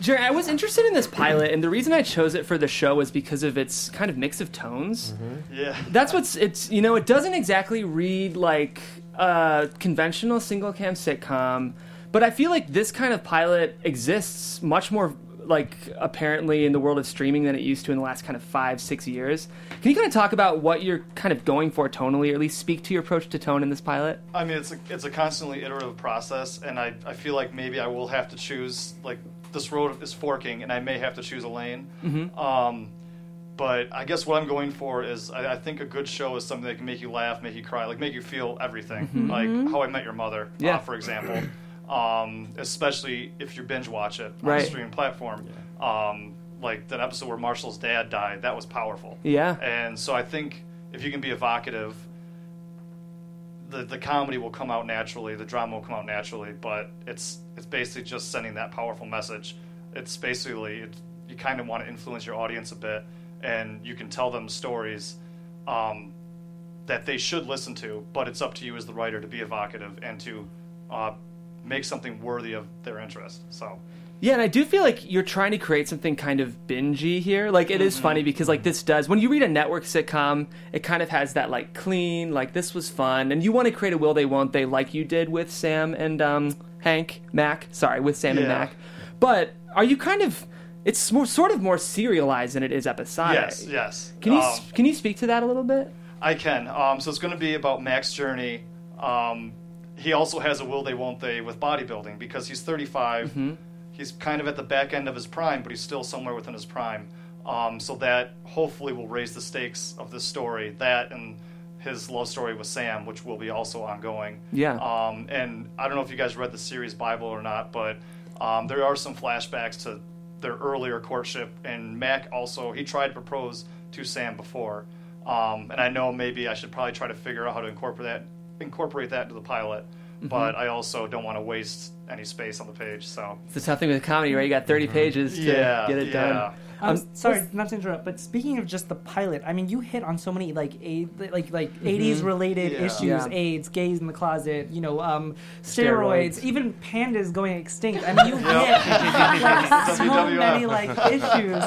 S1: Jerry, I was interested in this pilot, and the reason I chose it for the show was because of its kind of mix of tones. Mm-hmm.
S3: Yeah.
S1: That's what's it's you know it doesn't exactly read like a conventional single cam sitcom, but I feel like this kind of pilot exists much more like apparently in the world of streaming than it used to in the last kind of five six years. Can you kind of talk about what you're kind of going for tonally, or at least speak to your approach to tone in this pilot?
S3: I mean, it's a, it's a constantly iterative process, and I, I feel like maybe I will have to choose like this road is forking, and I may have to choose a lane.
S1: Mm-hmm.
S3: Um, but I guess what I'm going for is I, I think a good show is something that can make you laugh, make you cry, like make you feel everything, like How I Met Your Mother,
S1: Mm-hmm. Yeah.
S3: uh, for example. Um, especially if you binge watch it on
S1: Right.
S3: a streaming platform. Um, like that episode where Marshall's dad died, that was powerful.
S1: Yeah.
S3: And so I think if you can be evocative, the the comedy will come out naturally, the drama will come out naturally, but it's it's basically just sending that powerful message. It's basically it, you kind of want to influence your audience a bit, and you can tell them stories um, that they should listen to, but it's up to you as the writer to be evocative and to uh, make something worthy of their interest. So.
S1: Yeah, and I do feel like you're trying to create something kind of bingey here. Like it is funny because like this does when you read a network sitcom, it kind of has that like clean, like this was fun, and you want to create a will they won't they like you did with Sam and um, Hank Mac. Sorry, with Sam and Mac. But are you kind of? It's more sort of more serialized than it is episodic.
S3: Yes, yes.
S1: Can you
S3: Um,
S1: can you speak to that a little bit?
S3: I can. Um, so it's going to be about Mac's journey. Um, he also has a will they won't they with bodybuilding because he's 35.
S1: Mm-hmm.
S3: He's kind of at the back end of his prime, but he's still somewhere within his prime. Um, so that hopefully will raise the stakes of this story. That and his love story with Sam, which will be also ongoing.
S1: Yeah.
S3: Um, and I don't know if you guys read the series Bible or not, but um, there are some flashbacks to their earlier courtship. And Mac also he tried to propose to Sam before, um, and I know maybe I should probably try to figure out how to incorporate that incorporate that into the pilot. But I also don't want to waste any space on the page. So
S1: It's the tough thing with comedy, right? You got 30 pages to
S3: Yeah,
S1: get it
S3: yeah.
S1: done.
S6: I'm
S1: Um,
S6: sorry, not to interrupt, but speaking of just the pilot, I mean, you hit on so many like a, like like 80s related
S3: Yeah.
S6: issues,
S1: Yeah.
S6: AIDS, gays in the closet, you know, um, steroids,
S1: Steroids.
S6: even pandas going extinct. I mean, you [LAUGHS] hit like, so many like issues.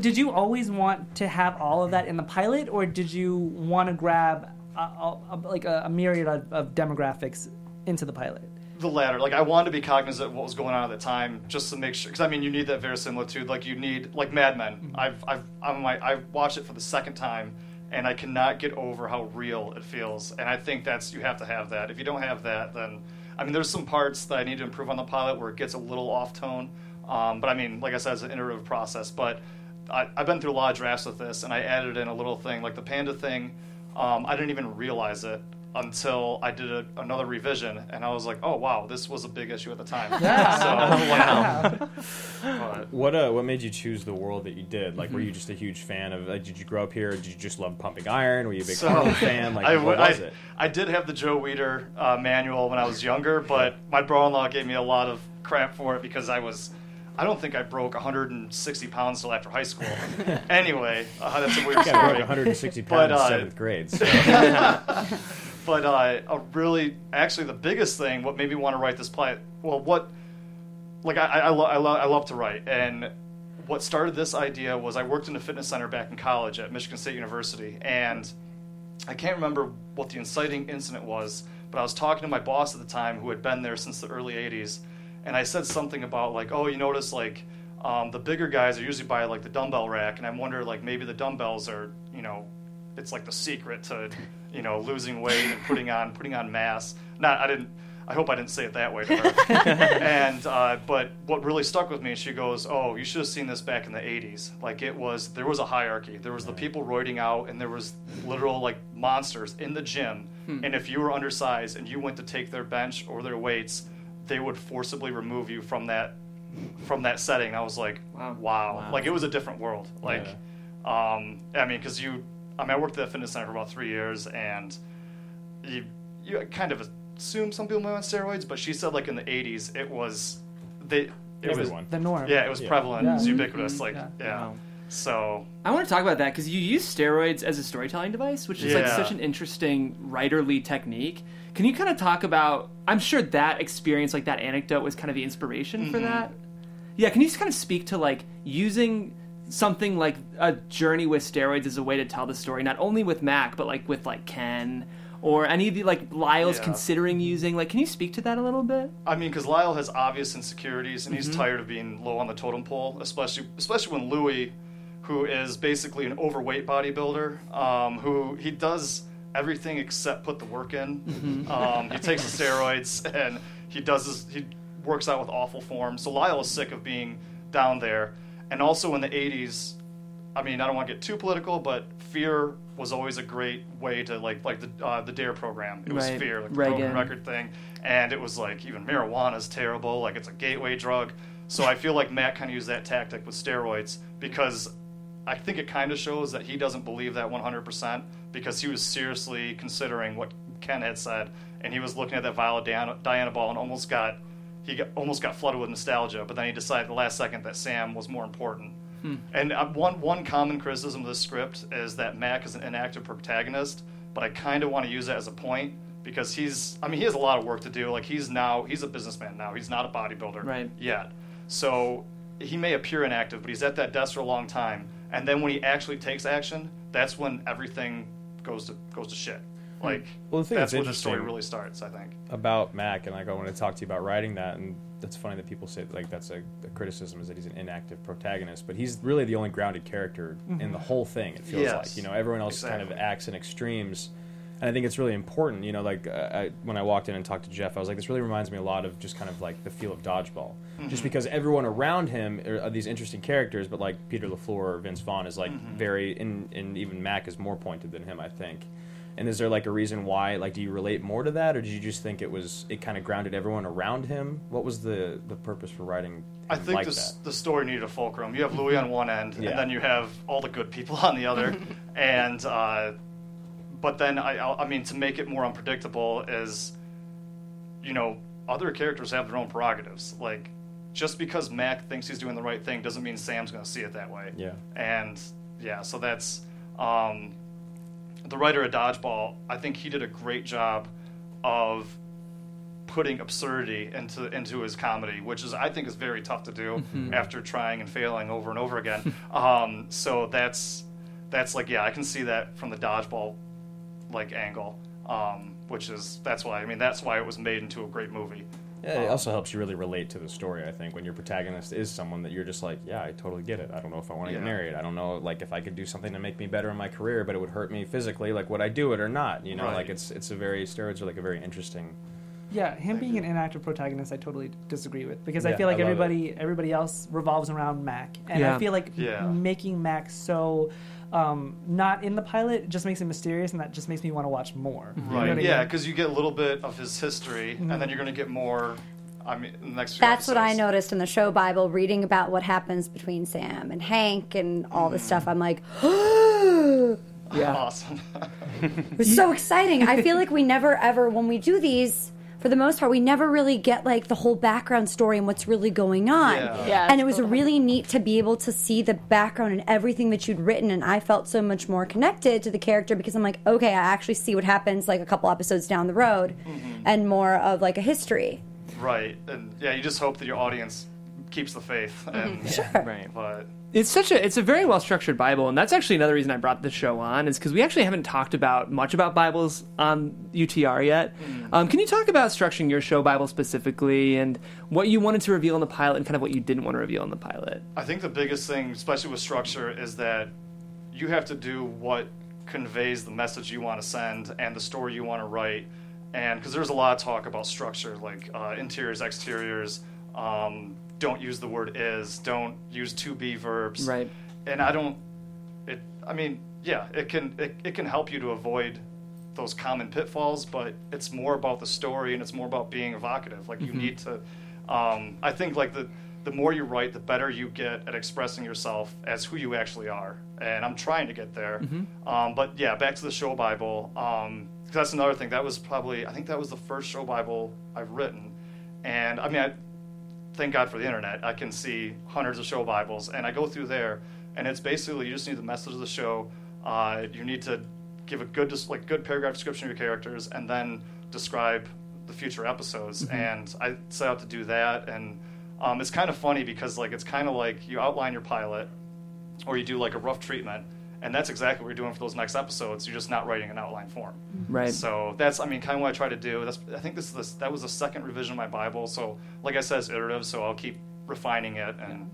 S6: Did you always want to have all of that in the pilot, or did you want to grab a, a, like a, a myriad of, of demographics into the pilot?
S3: the latter. Like I wanted to be cognizant of what was going on at the time, just to make sure. Because I mean, you need that verisimilitude. Like you need like Mad Men. I've I've I'm like, I watched it for the second time, and I cannot get over how real it feels. And I think that's you have to have that. If you don't have that, then I mean, there's some parts that I need to improve on the pilot where it gets a little off tone. Um, but I mean, like I said, it's an iterative process. But I, I've been through a lot of drafts with this, and I added in a little thing like the panda thing. Um, I didn't even realize it until I did a, another revision, and I was like, "Oh wow, this was a big issue at the time." [LAUGHS]
S6: Yeah.
S3: So, [LAUGHS]
S7: wow.
S3: but- [LAUGHS]
S4: What uh, what made you choose the world that you did? Like, were
S3: Mm-hmm.
S4: you just a huge fan of? Like, did you grow up here? Did you just love pumping iron? Were you a big
S3: So,
S4: Carlin fan? Like,
S3: I,
S4: what
S3: I-
S4: was it?
S3: I did have the Joe Weider uh, manual when I was younger, but my brother-in-law gave me a lot of crap for it because I was. I don't think I broke 160 pounds till after high school. [LAUGHS] anyway, uh, that's a weird story.
S4: I broke 160 pounds
S3: But,
S4: in
S3: uh,
S4: seventh grade. So. [LAUGHS]
S3: But uh, a really, actually, the biggest thing, what made me want to write this play, well, what, like, I, I, lo- I, lo- I love to write. And what started this idea was I worked in a fitness center back in college at Michigan State University. And I can't remember what the inciting incident was, but I was talking to my boss at the time who had been there since the early 80s. And I said something about, like, oh, you notice, like, um, the bigger guys are usually by, like, the dumbbell rack. And I wonder, like, maybe the dumbbells are, you know, it's like the secret to you know losing weight and putting on putting on mass. Not I didn't. I hope I didn't say it that way to her. [LAUGHS] and uh, but what really stuck with me, she goes, "Oh, you should have seen this back in the '80s. Like it was there was a hierarchy. There was the people roiding out, and there was literal like monsters in the gym. And if you were undersized and you went to take their bench or their weights, they would forcibly remove you from that from that setting. I was like,
S1: Wow.
S3: wow. Like it was a different world. Like, um, I mean, because you, I mean, I worked at the fitness center for about three years, and you, you kind of assume some people might on steroids, but she said like in the '80s it was they. It
S4: Everyone.
S6: The norm.
S3: yeah, it was
S4: Yeah.
S3: prevalent,
S6: Yeah.
S3: it was ubiquitous, like
S6: Yeah.
S3: yeah.
S7: Wow.
S3: So
S1: I want to talk about that because you use steroids as a storytelling device, which is like such an interesting writerly technique. Can you kind of talk about? I'm sure that experience, like that anecdote, was kind of the inspiration for
S3: Mm-hmm.
S1: that. Yeah, can you just kind of speak to like using something like a journey with steroids as a way to tell the story, not only with Mac, but like with like Ken or any of the like Lyle's
S3: Yeah.
S1: considering using. Like, can you speak to that a little bit?
S3: I mean, because Lyle has obvious insecurities, and he's
S1: Mm-hmm.
S3: tired of being low on the totem pole, especially especially when Louis, who is basically an overweight bodybuilder, um, who he does everything except put the work in.
S1: Mm-hmm.
S3: Um, he takes the [LAUGHS] steroids and he does his, he works out with awful form. So Lyle is sick of being down there, and also in the '80s. I mean, I don't want to get too political, but fear was always a great way to like like the uh, the Dare program. It was
S1: Right.
S3: fear, like the
S1: Reagan.
S3: broken record thing, and it was like even marijuana is terrible, like it's a gateway drug. So I feel like Matt kind of used that tactic with steroids because I think it kind of shows that he doesn't believe that 100% because he was seriously considering what Ken had said, and he was looking at that Violet Diana, Dianabol and almost got he got, almost got flooded with nostalgia. But then he decided the last second that Sam was more important. And uh, one one common criticism of this script is that Mac is an inactive protagonist, but I kind of want to use that as a point because he's I mean he has a lot of work to do. Like he's now he's a businessman now. He's not a bodybuilder
S1: Right.
S3: yet. So he may appear inactive, but he's at that desk for a long time. And then when he actually takes action, that's when everything goes to goes to shit. Like
S4: Well, the thing
S3: that's
S4: that's
S3: when the story really starts. I think.
S4: about Mac, and like I want to talk to you about writing that, and that's funny that people say like that's a, a criticism is that he's an inactive protagonist, but he's really the only grounded character in the whole thing. It feels
S3: Yes.
S4: like you know everyone else kind of acts in extremes, and I think it's really important. You know, like uh, I, when I walked in and talked to Jeff, I was like, this really reminds me a lot of just kind of like the feel of dodgeball, just because everyone around him are, are these interesting characters, but like Peter Lafleur or Vince Vaughn is like very, and and even Mac is more pointed than him, I think. And is there like a reason why? Like, do you relate more to that, or did you just think it was it kind of grounded everyone around him? What was the the purpose for writing?
S3: I think
S4: like
S3: the,
S4: that?
S3: the story needed a fulcrum. You have Louis on one end,
S4: Yeah.
S3: and then you have all the good people on the other. [LAUGHS] and uh, but then I I mean to make it more unpredictable is, you know, other characters have their own prerogatives. Like just because Mac thinks he's doing the right thing doesn't mean Sam's going to see it that way.
S4: Yeah.
S3: And yeah, so that's um, the writer of Dodgeball. I think he did a great job of putting absurdity into into his comedy, which is I think is very tough to do after trying and failing over and over again. [LAUGHS] um, so that's that's like yeah, I can see that from the dodgeball like angle, um, which is that's why I mean that's why it was made into a great movie.
S4: Yeah, it um, also helps you really relate to the story. I think when your protagonist is someone that you're just like, yeah, I totally get it. I don't know if I want to get married. I don't know, like if I could do something to make me better in my career, but it would hurt me physically. Like, would I do it or not? You know,
S3: Right.
S4: like it's it's a very steroids are like a very interesting
S6: Yeah, him being an inactive protagonist, I totally disagree with because I feel like
S4: I love it.
S6: everybody everybody else revolves around Mac, and
S1: Yeah.
S6: I feel like
S3: Yeah.
S6: making Mac so um, not in the pilot just makes it mysterious, and that just makes me want to watch more. You know
S3: Right.
S6: what I
S3: yeah,
S6: mean?
S3: because you get a little bit of his history, and then you're going to get more. I mean, next. Few
S5: That's what I noticed in the show Bible, reading about what happens between Sam and Hank and all this stuff. I'm like, it [GASPS] [GASPS]
S1: Yeah.
S3: Awesome. [LAUGHS]
S5: was so exciting. I feel like we never ever, when we do these, for the most part, we never really get like the whole background story and what's really going on.
S3: Yeah.
S8: Yeah,
S5: and it was
S8: totally.
S5: really neat to be able to see the background and everything that you'd written, and I felt so much more connected to the character because I'm like, okay, I actually see what happens like a couple episodes down the road, mm-hmm. and more of like a history.
S3: right, and yeah, you just hope that your audience keeps the faith, and [LAUGHS]
S5: Sure.
S7: Right.
S3: but
S1: It's such a it's a very well structured Bible, and that's actually another reason I brought the show on is because we actually haven't talked about much about Bibles on UTR yet. Um, can you talk about structuring your show Bible specifically and what you wanted to reveal in the pilot and kind of what you didn't want to reveal in the pilot?
S3: I think the biggest thing, especially with structure, is that you have to do what conveys the message you want to send and the story you want to write. And because there's a lot of talk about structure, like uh, interiors, exteriors, um, don't use the word is, don't use to be verbs.
S1: Right.
S3: And I don't, it, I mean, yeah, it can, it, it can help you to avoid those common pitfalls, but it's more about the story and it's more about being evocative. Like you need to, um, I think like the the more you write, the better you get at expressing yourself as who you actually are. And I'm trying to get there. Um, but yeah, back to the show Bible. Um, that's another thing. That was probably I think that was the first show Bible I've written. And I mean, I, thank God for the internet. I can see hundreds of show Bibles, and I go through there, and it's basically you just need the message of the show. Uh, you need to give a good, just like good paragraph description of your characters, and then describe the future episodes. And I set out to do that, and um, it's kind of funny because like it's kind of like you outline your pilot, or you do like a rough treatment. And that's exactly what you're doing for those next episodes. You're just not writing an outline form. Mm-hmm.
S1: Right.
S3: So that's, I mean, kind of what I try to do. That's, I think this is the, that was the second revision of my Bible. So, like I said, it's iterative. So I'll keep refining it, and you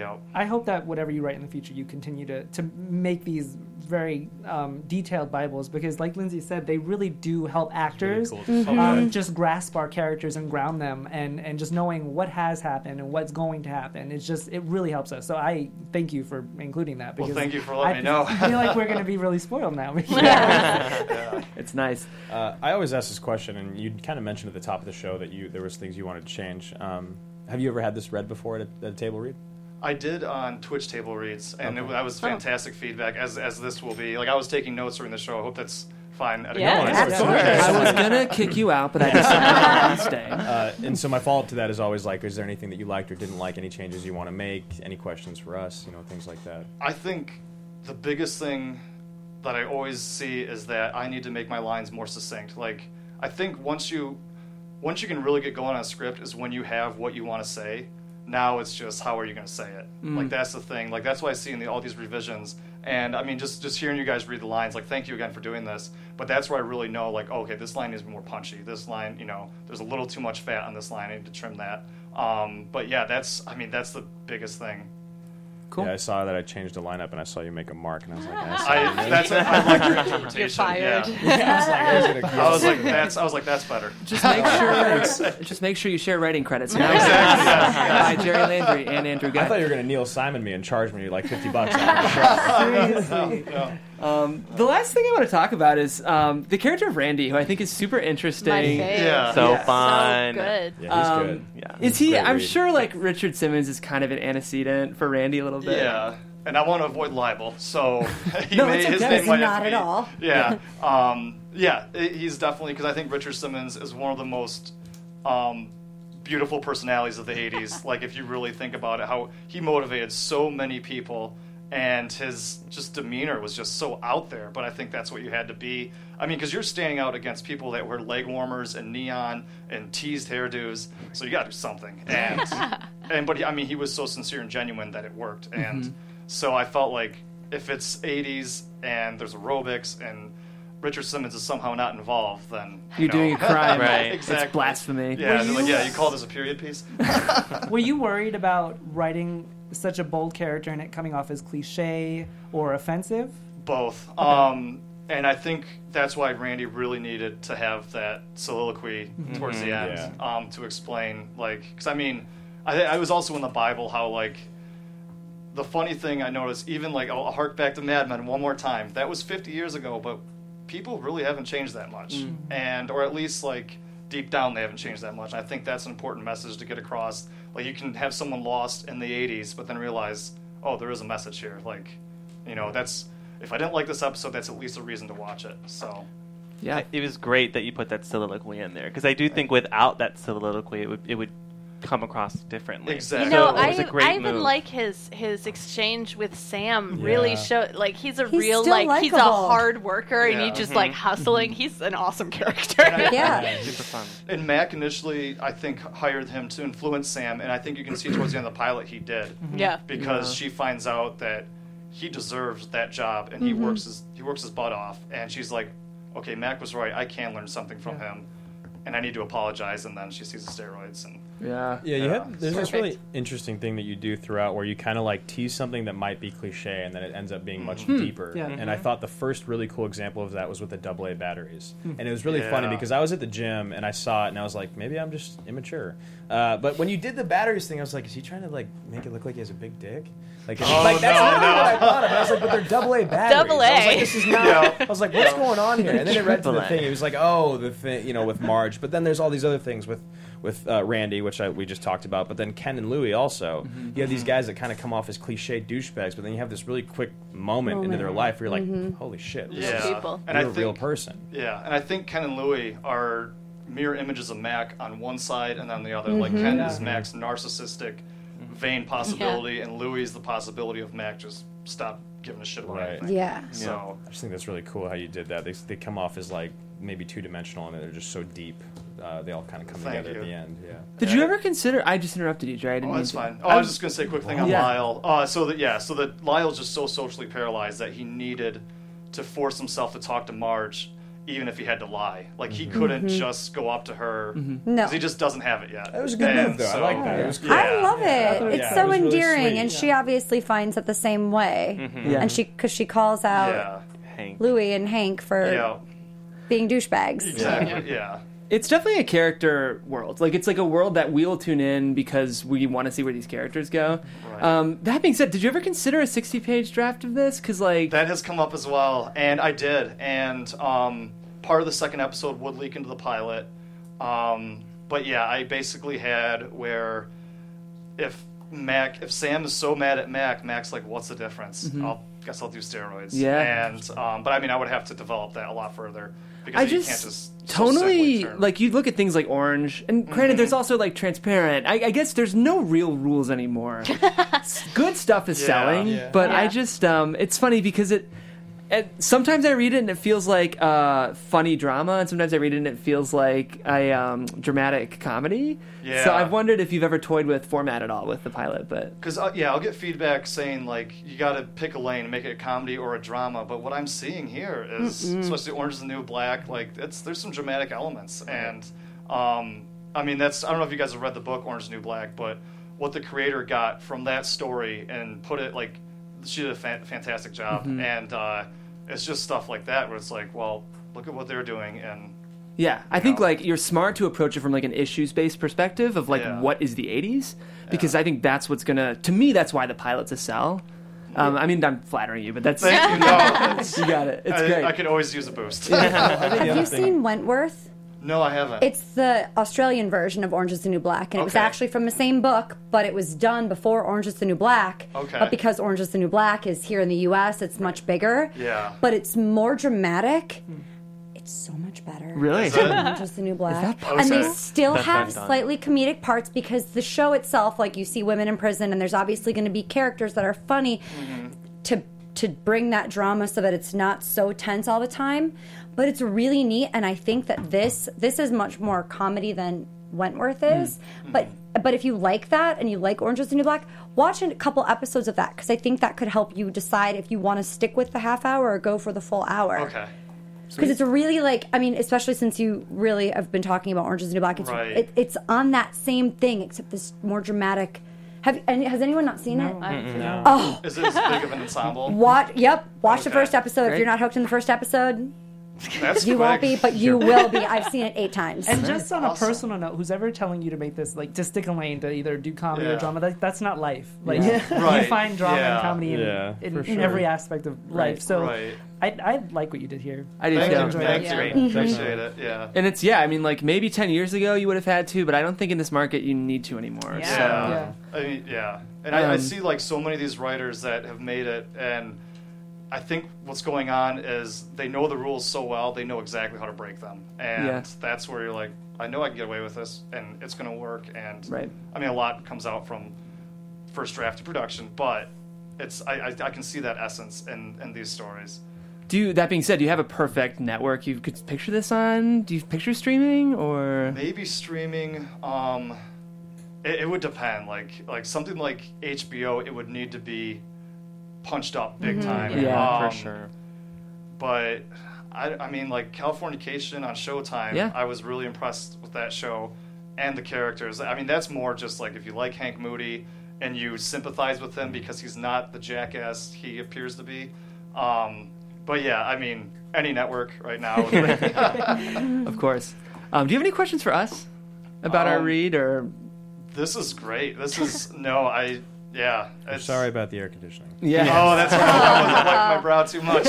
S3: know,
S6: I hope that whatever you write in the future, you continue to, to make these very um, detailed Bibles because, like Lyndsey said, they really do help actors
S3: cool
S5: Mm-hmm.
S6: um, just grasp our characters and ground them, and, and just knowing what has happened and what's going to happen. It's just it really helps us. So I thank you for including that.
S3: Well, thank you for letting
S6: I
S3: me know.
S6: I [LAUGHS] feel like we're going to be really spoiled now. [LAUGHS] [LAUGHS]
S1: Yeah, It's nice.
S4: Uh, I always ask this question, and you kind of mentioned at the top of the show that you there was things you wanted to change. Um, have you ever had this read before at a, at a table read?
S3: I did on Twitch table reads, and it, that was fantastic feedback. As as this will be, like I was taking notes during the show. I hope that's fine. at a
S8: Yeah,
S3: good place.
S1: I was gonna kick you out, but I decided to stay. [LAUGHS]
S4: Uh, and so my follow up to that is always like, is there anything that you liked or didn't like? Any changes you want to make? Any questions for us? You know, things like that.
S3: I think the biggest thing that I always see is that I need to make my lines more succinct. Like I think once you once you can really get going on a script is when you have what you want to say. Now it's just how are you going to say it? Like that's the thing. Like that's why I see in the, all these revisions. And I mean, just just hearing you guys read the lines, like thank you again for doing this. But that's where I really know, like, okay, this line be more punchy. This line, you know, there's a little too much fat on this line. I need to trim that. Um, but yeah, that's I mean, that's the biggest thing.
S1: Cool.
S4: Yeah, I saw that I changed the lineup, and I saw you make a mark, and I was like, [LAUGHS] I,
S3: I that's I like your interpretation.
S8: You're fired.
S3: Yeah. [LAUGHS] I was like, [LAUGHS] that's I was like, that's better.
S1: Just make sure, just make sure you share writing credits now.
S3: Exactly. Yeah,
S1: By Jerry Landry and Andrew
S4: I thought you were going to Neil Simon me and charge me like fifty bucks. after the show.
S6: Seriously.
S1: Um, the last thing I want to talk about is um, the character of Randy, who I think is super interesting.
S8: My fave.
S3: Yeah.
S7: So
S1: Yeah.
S7: fun.
S8: So good.
S4: Yeah, he's
S1: Um,
S4: good.
S7: Yeah.
S1: Is he? I'm
S4: read.
S1: sure like Richard Simmons is kind of an antecedent for Randy a little bit.
S3: Yeah. And I want to avoid libel, so [LAUGHS] he
S1: No,
S3: may,
S1: it's
S3: his
S1: okay.
S3: name might
S5: Not
S3: to
S5: at
S3: be-
S5: all.
S3: Yeah, [LAUGHS] um, yeah, he's definitely because I think Richard Simmons is one of the most um, beautiful personalities of the '80s. [LAUGHS] like if you really think about it, how he motivated so many people, and his just demeanor was just so out there. But I think that's what you had to be. I mean, because you're standing out against people that wear leg warmers and neon and teased hairdos, so you got to do something. [LAUGHS] And and but he, I mean, he was so sincere and genuine that it worked. Mm-hmm. And so I felt like if it's '80s and there's aerobics and Richard Simmons is somehow not involved, then you
S1: You're doing a crime. [LAUGHS]
S7: Right.
S3: exactly.
S1: It's blasphemy.
S3: Yeah,
S6: Were
S3: they're like, yeah, you call this a period piece? [LAUGHS]
S6: Were you worried about writing such a bold character and it coming off as cliche or offensive?
S3: Both. Um, and I think that's why Randy really needed to have that soliloquy towards the end
S4: Yeah.
S3: um, to explain, like, because I mean, I, I was also in the Bible how like the funny thing I noticed, even like I'll hark back to Mad Men one more time. That was 50 years ago, but people really haven't changed that much, and or at least like deep down they haven't changed that much. And I think that's an important message to get across. Like you can have someone lost in the 80s, but then realize, oh, there is a message here. Like, you know, that's if I didn't like this episode, that's at least a reason to watch it. So
S1: Yeah.
S7: It was great that you put that soliloquy in there because I do think without that soliloquy, it would it would come across differently.
S3: Exactly.
S8: You know,
S7: it
S8: I,
S7: was a great
S8: I even
S7: move.
S8: like his his exchange with Sam. Really
S4: Yeah.
S8: show like he's a
S5: He's
S8: real
S5: still
S8: like he's a hard worker and he's just like mm-hmm. hustling. Mm-hmm. He's an awesome character.
S3: I-
S5: Yeah.
S7: super fun.
S3: and Mac initially, I think, hired him to influence Sam, and I think you can see towards the end of the pilot he did. Mm-hmm.
S8: yeah.
S3: because she finds out that he deserves that job and he works his he works his butt off and she's like okay mac was right i can learn something from him and i need to apologize and then she sees the steroids and
S1: Yeah.
S4: Yeah, you
S3: Yeah.
S4: have. There's this really interesting thing that you do throughout, where you kind of like tease something that might be cliche, and then it ends up being much
S3: Mm-hmm.
S4: deeper.
S6: Yeah.
S4: And I thought the first really cool example of that was with the AA batteries, and it was really funny because I was at the gym and I saw it, and I was like, maybe I'm just immature. Uh, but when you did the batteries thing, I was like, is he trying to like make it look like he has a big dick? Like, like that's
S3: no,
S4: not
S3: no.
S4: what I thought of. I was like, but they're double A [LAUGHS] batteries.
S8: Double
S4: I was
S8: A.
S4: like, this is not.
S3: Yeah.
S4: I was like, what's going on here? And then it read to the
S7: Triple A.
S4: thing. It was like, oh, the thing, you know, with Marge. But then there's all these other things with with uh, Randy, which I, we just talked about. But then Ken and Louie also.
S3: Mm-hmm.
S4: You have these guys that kind of come off as cliche douchebags, but then you have this really quick moment, into their life where you're like, holy shit, this
S3: yeah
S4: is
S8: people.
S3: and
S4: you're
S3: i
S4: a
S3: think
S4: real person.
S3: yeah and i think ken and louie are mirror images of mac on one side and on the other like ken is mac's narcissistic vain possibility and louie is the possibility of mac just stop giving a shit about
S4: Right.
S3: anything
S5: Yeah.
S3: so
S4: I just think that's really cool how you did that. They, they come off as like maybe two dimensional, and they're just so deep. Uh, they all kind of come
S3: Thank
S4: together at the end. Yeah.
S1: Did you ever consider? I just interrupted you, Dre. I didn't
S3: Oh,
S1: mean
S3: that's
S1: to.
S3: fine. Oh, I was just gonna say a quick thing on
S1: Yeah.
S3: Lyle. Uh, so that yeah, so that Lyle's just so socially paralyzed that he needed to force himself to talk to Marge, even if he had to lie. Like he couldn't just go up to her.
S5: No.
S3: 'cause he just doesn't have it yet.
S4: It was a good
S3: And
S4: move, though. I like that. It was cool.
S5: I
S3: Yeah.
S5: love it.
S4: Yeah,
S5: it's
S4: it
S5: so
S4: was really
S5: endearing,
S4: sweet.
S5: and she obviously finds it the same way.
S1: Yeah.
S5: And she, because she calls out
S3: Yeah.
S7: Hank.
S5: Louis and Hank for
S3: Yeah.
S5: being douchebags.
S3: Exactly. Yeah.
S1: It's definitely a character world. Like it's like a world that we'll tune in because we want to see where these characters go.
S3: Right.
S1: Um, that being said, did you ever consider a sixty-page draft of this? Because like,
S3: That has come up as well, and I did. And um, part of the second episode would leak into the pilot. Um, but yeah, I basically had where if Mac, if Sam is so mad at Mac, Mac's like, "What's the difference? I'll guess I'll do steroids."
S1: Mm-hmm. Yeah.
S3: And um, but I mean, I would have to develop that a lot further because
S1: I
S3: you
S1: just,
S3: can't just so
S1: tonally like you look at things like Orange, and granted,
S3: Mm-hmm.
S1: there's also like transparent. I, I guess there's no real rules anymore. [LAUGHS] Good stuff is
S3: Yeah.
S1: selling,
S4: Yeah.
S1: but I just um, it's funny because it. And sometimes I read it and it feels like uh, funny drama, and sometimes I read it and it feels like a um, dramatic comedy.
S3: Yeah.
S1: So I've wondered if you've ever toyed with format at all with the pilot, but
S3: Because uh, yeah, I'll get feedback saying like you got to pick a lane, and make it a comedy or a drama. But what I'm seeing here is, especially Orange is the New Black, like it's there's some dramatic elements, and um, I mean that's I don't know if you guys have read the book Orange is the New Black, but what the creator got from that story and put it like she did a fan- fantastic job, and uh, it's just stuff like that where it's like, well, look at what they're doing, and
S1: Yeah, I think
S3: know?
S1: like you're smart to approach it from like an issues based perspective of like
S3: Yeah.
S1: what is the 80s because I think that's what's gonna to me that's why the pilot's a sell. Um, I mean, I'm flattering you, but that's
S3: thank you. No, [LAUGHS] it's-
S1: you got it. It's
S3: I,
S1: great.
S3: I could always use a boost. [LAUGHS]
S5: Have you seen Wentworth?
S3: No, I haven't.
S5: It's the Australian version of Orange is the New Black, and it was
S3: Okay.
S5: actually from the same book, but it was done before Orange is the New Black.
S3: Okay.
S5: But because Orange is the New Black is here in the U.S., it's much bigger.
S3: Yeah.
S5: But it's more dramatic. It's so much better.
S1: Really?
S5: than Orange is the New Black.
S1: that
S5: and they
S3: Okay.
S5: still
S7: That's
S5: have
S7: been done.
S5: slightly comedic parts because the show itself, like you see women in prison, and there's obviously going to be characters that are funny mm-hmm. to to bring that drama so that it's not so tense all the time. But it's really neat, and I think that this this is much more comedy than Wentworth mm. is. But but if you like that and you like Orange is the New Black, watch a couple episodes of that because I think that could help you decide if you want to stick with the half hour or go for the full hour.
S3: okay.
S5: Because it's really like I mean, especially since you really have been talking about Orange is the New Black. It's
S3: Right.
S5: it, it's on that same thing except this more dramatic Have any, has anyone not seen it?
S3: No.
S5: Oh,
S3: Is it as big of an ensemble?
S5: watch. Yep, watch the first episode. If you're not hooked in the first episode,
S3: That's
S5: you won't be, but you will be. I've seen it eight times.
S6: And just on
S3: Awesome.
S6: a personal note, who's ever telling you to make this like to stick a lane to either do comedy
S3: Yeah.
S6: or drama, that, that's not life. Like
S4: Yeah.
S6: you find drama
S3: Yeah.
S6: and comedy in,
S4: Yeah,
S6: in,
S4: for
S6: in
S4: sure.
S6: every aspect of life. So
S3: Right.
S6: I, I like what you did here.
S1: I did.
S3: Thank
S1: too.
S3: you.
S6: enjoyed
S3: Thank
S6: it.
S3: you.
S7: Great.
S3: Appreciate it. Yeah.
S1: And it's yeah, I mean, like maybe ten years ago you would have had to, but I don't think in this market you need to anymore.
S6: Yeah.
S1: So
S3: Yeah. I mean, yeah. And I, I
S1: Um,
S3: see like so many of these writers that have made it, and I think what's going on is they know the rules so well, they know exactly how to break them, and
S1: Yeah.
S3: that's where you're like, I know I can get away with this, and it's going to work. And
S1: Right.
S3: I mean, a lot comes out from first draft to production, but it's I, I, I can see that essence in, in these stories.
S1: do you, that being said, do you have a perfect network you could picture this on? Do you picture streaming or
S3: Maybe streaming. Um, it, it would depend. Like like something like HBO, it would need to be punched up big time.
S1: Yeah,
S3: um,
S7: for sure.
S3: But I, I mean, like Californication on Showtime.
S1: Yeah.
S3: I was really impressed with that show and the characters. I mean, that's more just like if you like Hank Moody and you sympathize with him because he's not the jackass he appears to be. Um, but yeah, I mean, any network right now. [LAUGHS] [LAUGHS]
S1: of course? Um, do you have any questions for us about our
S3: Um,
S1: read or?
S3: This is great. This is no, I yeah.
S4: I'm
S3: it's-
S4: sorry about the air conditioning.
S1: Yeah.
S3: Oh, that's right. I wasn't wiping my brow too much.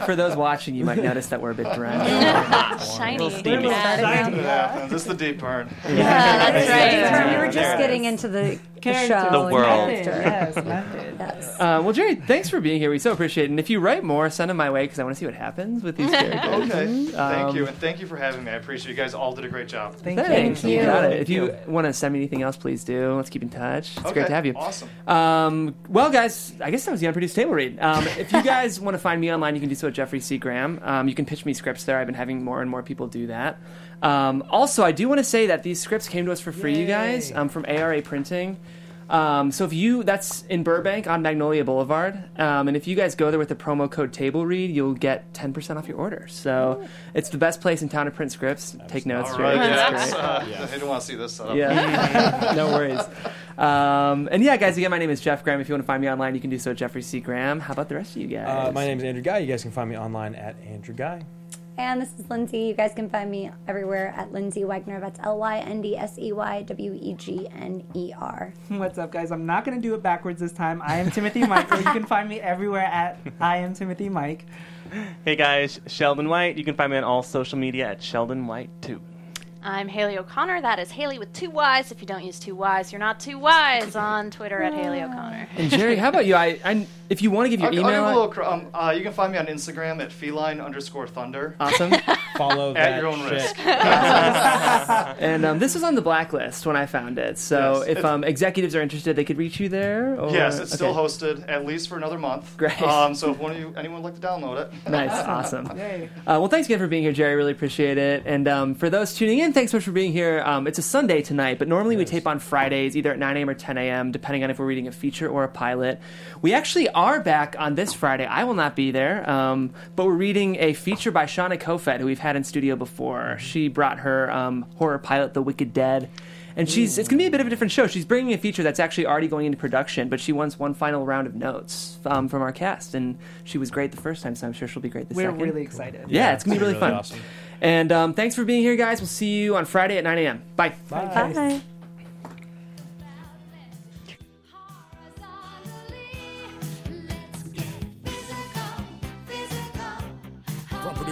S3: [LAUGHS]
S1: For those watching, you might notice that we're a bit drenched. [LAUGHS]
S8: Shiny.
S7: Little steamy.
S8: Yeah.
S3: yeah, this is the deep burn.
S8: Yeah, that's right.
S5: we were just
S6: There
S5: getting into the, the show.
S7: The
S5: and
S7: world.
S6: Method,
S5: character.
S6: yes, method.
S5: Yes.
S1: Uh, well, Jerry, thanks for being here. We so appreciate it. And if you write more, send them my way because I want to see what happens with these [LAUGHS] characters.
S3: Okay, thank
S1: Um,
S3: you, and thank you for having me. I appreciate it. you guys. All did a great job.
S6: Thank
S1: Thanks.
S6: you.
S5: you.
S1: got it. If you want to send me anything else, please do. Let's keep in touch. It's great
S3: Okay,
S1: to have you.
S3: Awesome.
S1: Um, well, guys, I guess that was the unproduced table read. Um, if you guys [LAUGHS] want to find me online, you can do so at Jeffrey C. Graham. Um, you can pitch me scripts there. I've been having more and more people do that. Um, also, I do want to say that these scripts came to us for free, you guys, um, from ARA Printing. Um, so if you, that's in Burbank on Magnolia Boulevard, um, and if you guys go there with the promo code Table Read, you'll get 10% off your order. So it's the best place in town to print scripts. Take notes,
S3: All
S1: Jerry.
S3: right,
S1: That's
S3: yeah,
S1: great.
S3: uh, I didn't want to see this setup.
S1: Yeah, [LAUGHS] no worries. Um, and yeah, guys, again, my name is Jeff Graham. If you want to find me online, you can do so at Jeffrey C. Graham. How about the rest of you guys?
S4: Uh, my name is Andrew Guy. You guys can find me online at Andrew Guy.
S5: And this is Lyndsey. You guys can find me everywhere at Lyndsey Wegner. That's L Y N D S E Y W E G N E R. [LAUGHS]
S6: What's up, guys? I'm not going to do it backwards this time. I am Timothy Michael. You can find me everywhere at I am Timothy Mike.
S7: Hey guys, Sheldon White. You can find me on all social media at Sheldon White too.
S8: I'm Haley O'Connor. That is Haley with two Y's. If you don't use two Y's, you're not two Y's on Twitter at Haley O'Connor.
S1: and Jerry, how about you? I, I if you want to give your
S3: I'll, I'll
S1: email,
S3: give a little. cr- Um, uh, you can find me on Instagram at feline underscore thunder.
S1: awesome. [LAUGHS]
S4: Follow
S3: At
S4: that
S3: your own
S4: shit.
S3: risk. [LAUGHS]
S1: and um, this was on the blacklist when I found it. So
S3: Yes,
S1: if
S3: it's-
S1: um, executives are interested, they could reach you there. Or,
S3: Yes, it's still
S1: okay.
S3: hosted at least for another month.
S1: Great.
S3: Um, so if one of you, anyone would like to download it, [LAUGHS]
S1: Nice, awesome.
S6: Yay.
S1: Uh, well, thanks again for being here, Jerry. Really appreciate it. And um, for those tuning in, thanks so much for being here. Um, it's a Sunday tonight, but normally we tape on Fridays, either at 9 a.m. or 10 a.m., depending on if we're reading a feature or a pilot. We actually are back on this Friday. I will not be there, um, but we're reading a feature by Shauna Kofed, who we've had in studio before. She brought her um, horror pilot, The Wicked Dead. And she's it's gonna be a bit of a different show. She's bringing a feature that's actually already going into production, but she wants one final round of notes um, from our cast, and she was great the first time, so I'm sure she'll be great the
S6: We're
S1: second.
S6: really excited.
S1: Yeah, it's gonna be really,
S4: really
S1: fun.
S4: awesome.
S1: And um, thanks for being here, guys. We'll see you on Friday at 9 a.m. Bye.
S5: Bye.
S2: From